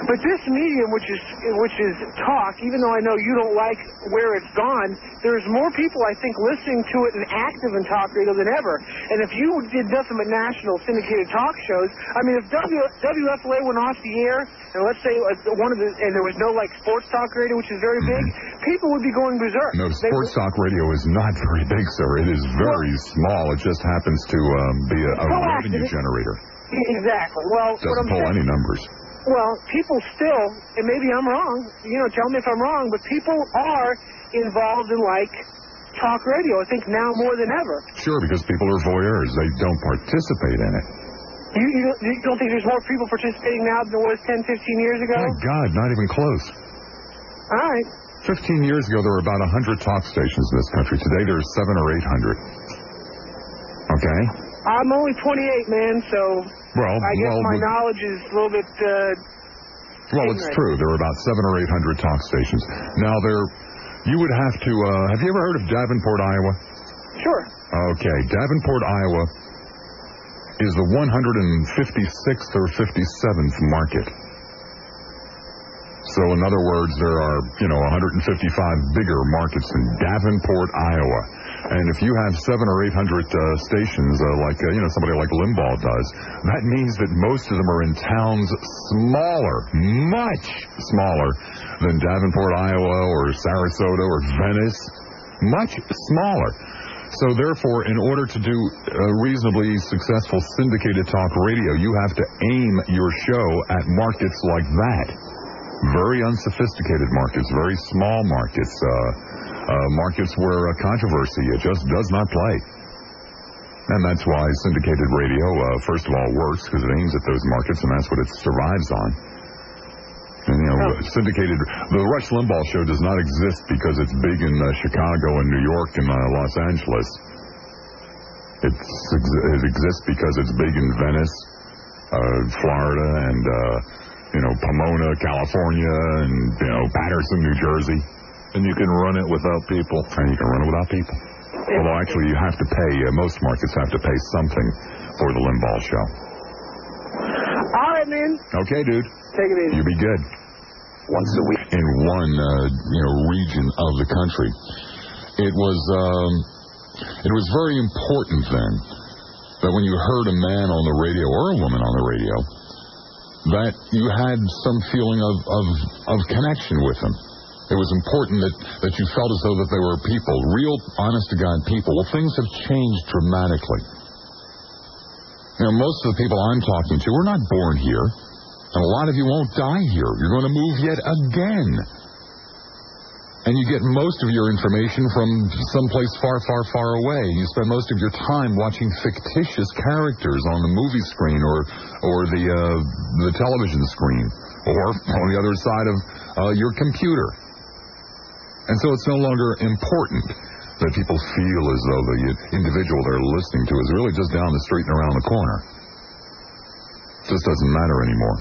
But this medium, which is which is talk, even though I know you don't like where it's gone, there's more people I think listening to it and active in talk radio than ever. And if you did nothing but national syndicated talk shows, I mean, if w, WFLA went off the air, and let's say uh, one of the and there was no like sports talk radio, which is very big, people would be going berserk. No, sports talk radio is not very [LAUGHS] big, sir. It is very small. It just happens to um, be a, a revenue generator. [LAUGHS] Exactly. Well, what Doesn't I'm pull saying, any numbers. Well, people still, and maybe I'm wrong, you know, tell me if I'm wrong, but people are involved in, like, talk radio, I think now more than ever. Sure, because people are voyeurs. They don't participate in it. You, you, don't, you don't think there's more people participating now than there was 10, 15 years ago? My God, not even close. All right. 15 years ago, there were about 100 talk stations in this country. Today, there's seven or 800. Okay? I'm only 28, man, so Well, I guess well, my knowledge is a little bit, uh, Well, it's true. There are about seven or 800 talk stations. Now, there, you would have to, uh, have you ever heard of Davenport, Iowa? Sure. Okay, Davenport, Iowa is the 156th or 57th market. So, in other words, there are, you know, 155 bigger markets in Davenport, Iowa. And if you have seven or 800 uh, stations, uh, like, uh, you know, somebody like Limbaugh does, that means that most of them are in towns smaller, much smaller than Davenport, Iowa, or Sarasota, or Venice. Much smaller. So therefore, in order to do a reasonably successful syndicated talk radio, you have to aim your show at markets like that. Very unsophisticated markets, very small markets, uh, uh, markets where uh, controversy it just does not play. And that's why syndicated radio, uh, first of all, works because it aims at those markets, and that's what it survives on. And, you know, syndicated. The Rush Limbaugh show does not exist because it's big in uh, Chicago and New York and uh, Los Angeles. It's, it exists because it's big in Venice, uh, Florida, and uh, you know Pomona, California, and you know Paterson, New Jersey. And you can run it without people. And you can run it without people. Although actually, you have to pay. Uh, most markets have to pay something for the Limbaugh show. All right, man. Okay, dude. Take it easy. You be good. Once a week in one, uh, you know, region of the country. It was, um, it was very important then that when you heard a man on the radio or a woman on the radio, that you had some feeling of, of, of connection with them. It was important that, that you felt as though that they were people, real, honest to God people. Well, things have changed dramatically. You know, most of the people I'm talking to were not born here. And a lot of you won't die here. You're going to move yet again. And you get most of your information from someplace far, far, far away. You spend most of your time watching fictitious characters on the movie screen or, or the, uh, the television screen or on the other side of uh, your computer. And so it's no longer important that people feel as though the individual they're listening to is really just down the street and around the corner. It just doesn't matter anymore.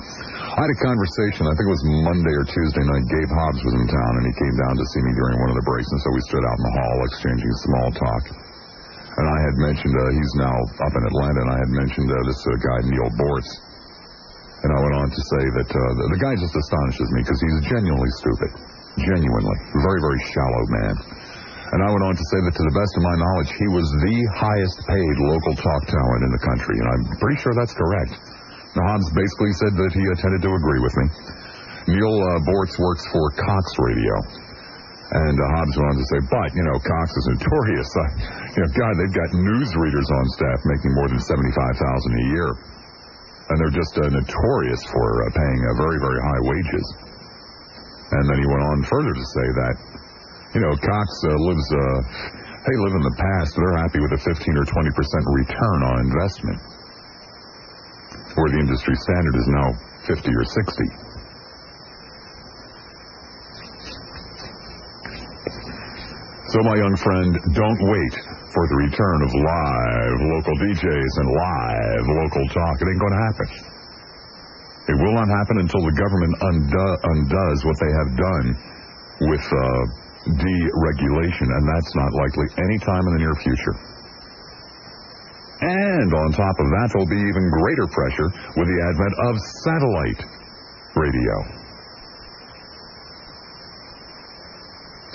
I had a conversation, I think it was Monday or Tuesday night. Gabe Hobbs was in town and he came down to see me during one of the breaks, and so we stood out in the hall exchanging small talk. And I had mentioned, uh, he's now up in Atlanta, and I had mentioned uh, this uh, guy, Neal Boortz. And I went on to say that uh, the, the guy just astonishes me because he's genuinely stupid. Genuinely. Very, very shallow man. And I went on to say that to the best of my knowledge, he was the highest paid local talk talent in the country. And I'm pretty sure that's correct. Hobbs basically said that he uh, tended to agree with me. Neal uh, Boortz works for Cox Radio. And uh, Hobbs went on to say, but, you know, Cox is notorious. Uh, you know, God, they've got newsreaders on staff making more than 75000 a year. And they're just uh, notorious for uh, paying uh, very, very high wages. And then he went on further to say that, you know, Cox uh, lives They live in the past. They're happy with a 15 or 20 percent return on investment, where the industry standard is now 50 or 60. So, my young friend, don't wait for the return of live local DJs and live local talk. It ain't going to happen. It will not happen until the government undo- undoes what they have done with uh, deregulation, and that's not likely anytime in the near future. And on top of that, there'll be even greater pressure with the advent of satellite radio.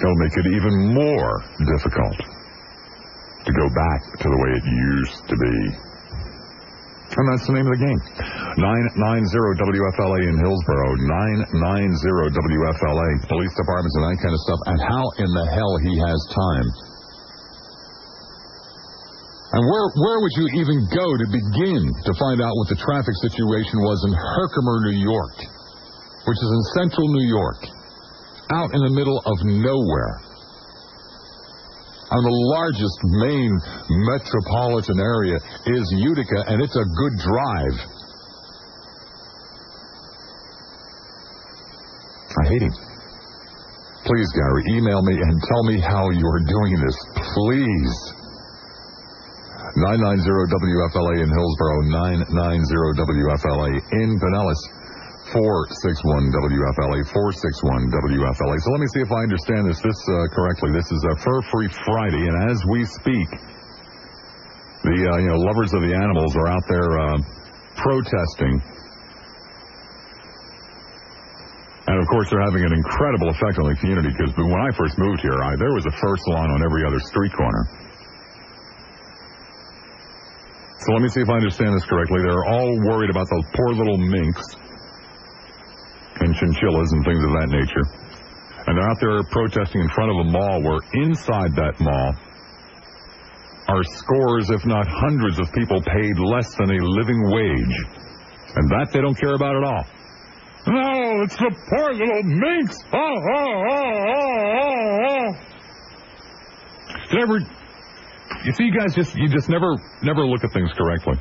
It'll make it even more difficult to go back to the way it used to be. And that's the name of the game. 990 WFLA in Hillsborough, 990 WFLA, police departments and that kind of stuff. And how in the hell he has time? And where where would you even go to begin to find out what the traffic situation was in Herkimer, New York, which is in central New York, out in the middle of nowhere? And the largest main metropolitan area is Utica, and it's a good drive. I hate him. Please, Gary, email me and tell me how you're doing this. Please. 990-WFLA in Hillsborough, 990-WFLA in Pinellas, 461-WFLA, 461-WFLA. So let me see if I understand this this uh, correctly. This is a Fur-Free Friday, and as we speak, the uh, you know lovers of the animals are out there uh, protesting. And of course, they're having an incredible effect on the community because when I first moved here, I, there was a fur salon on every other street corner. So let me see if I understand this correctly. They're all worried about those poor little minks and chinchillas and things of that nature. And they're out there protesting in front of a mall where inside that mall are scores, if not hundreds, of people paid less than a living wage. And that they don't care about at all. No, it's the poor little minks. Oh, oh, oh, oh, oh, oh. Never, you see, you guys just you just never never look at things correctly.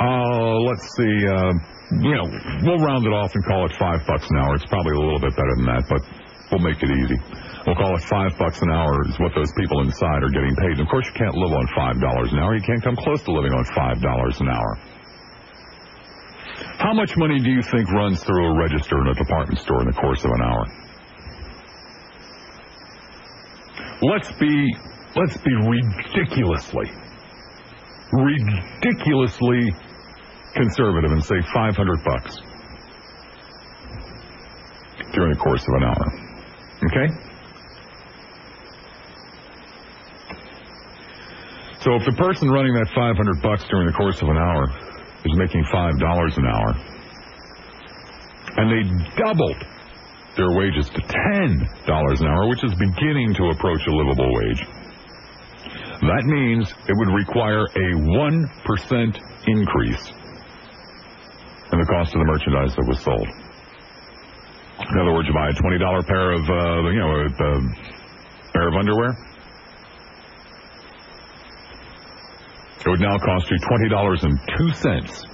Uh, let's see. Uh, you know, we'll round it off and call it five bucks an hour. It's probably a little bit better than that, but we'll make it easy. We'll call it five bucks an hour is what those people inside are getting paid. And of course, you can't live on five dollars an hour. You can't come close to living on five dollars an hour. How much money do you think runs through a register in a department store in the course of an hour? Let's be let's be ridiculously ridiculously conservative and say 500 bucks during the course of an hour. Okay? So if the person running that 500 bucks during the course of an hour is making $5 an hour and they doubled their wages to $10 an hour, which is beginning to approach a livable wage. That means it would require a 1% increase in the cost of the merchandise that was sold. In other words, you buy a $20 pair of, uh, you know, a, a pair of underwear. It would now cost you $20.02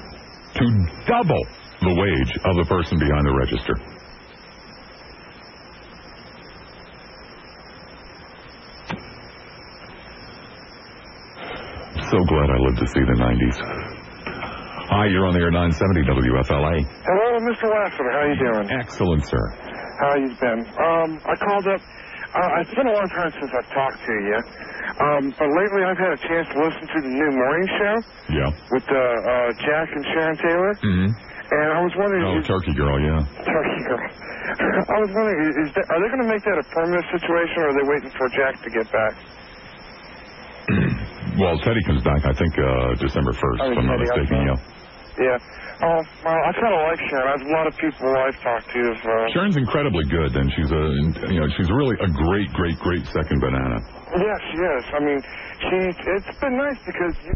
to double the wage of the person behind the register. So glad I lived to see the 90s. Hi, you're on the air 970 WFLA. Hello, Mr. Lassiter. How are you doing? Excellent, sir. How you been? Um, I called up. Uh, it's been a long time since I've talked to you. Um, but lately I've had a chance to listen to the new morning show Yeah. with uh, uh, Jack and Sharon Taylor. Mm-hmm. And I was wondering, Oh, is, Turkey Girl, yeah. Turkey Girl. [LAUGHS] I was wondering, is, is that, are they going to make that a permanent situation, or are they waiting for Jack to get back? Well, Teddy comes back, I think, uh, December 1st, Oh, if I'm not mistaken, yeah. Yeah. Oh, well, I kind of like Sharon. I've, a lot of people I've talked to have. Uh, Sharon's incredibly good, and she's a, you know, she's really a great, great, great second banana. Yes, yes. I mean, she. It's been nice because. You,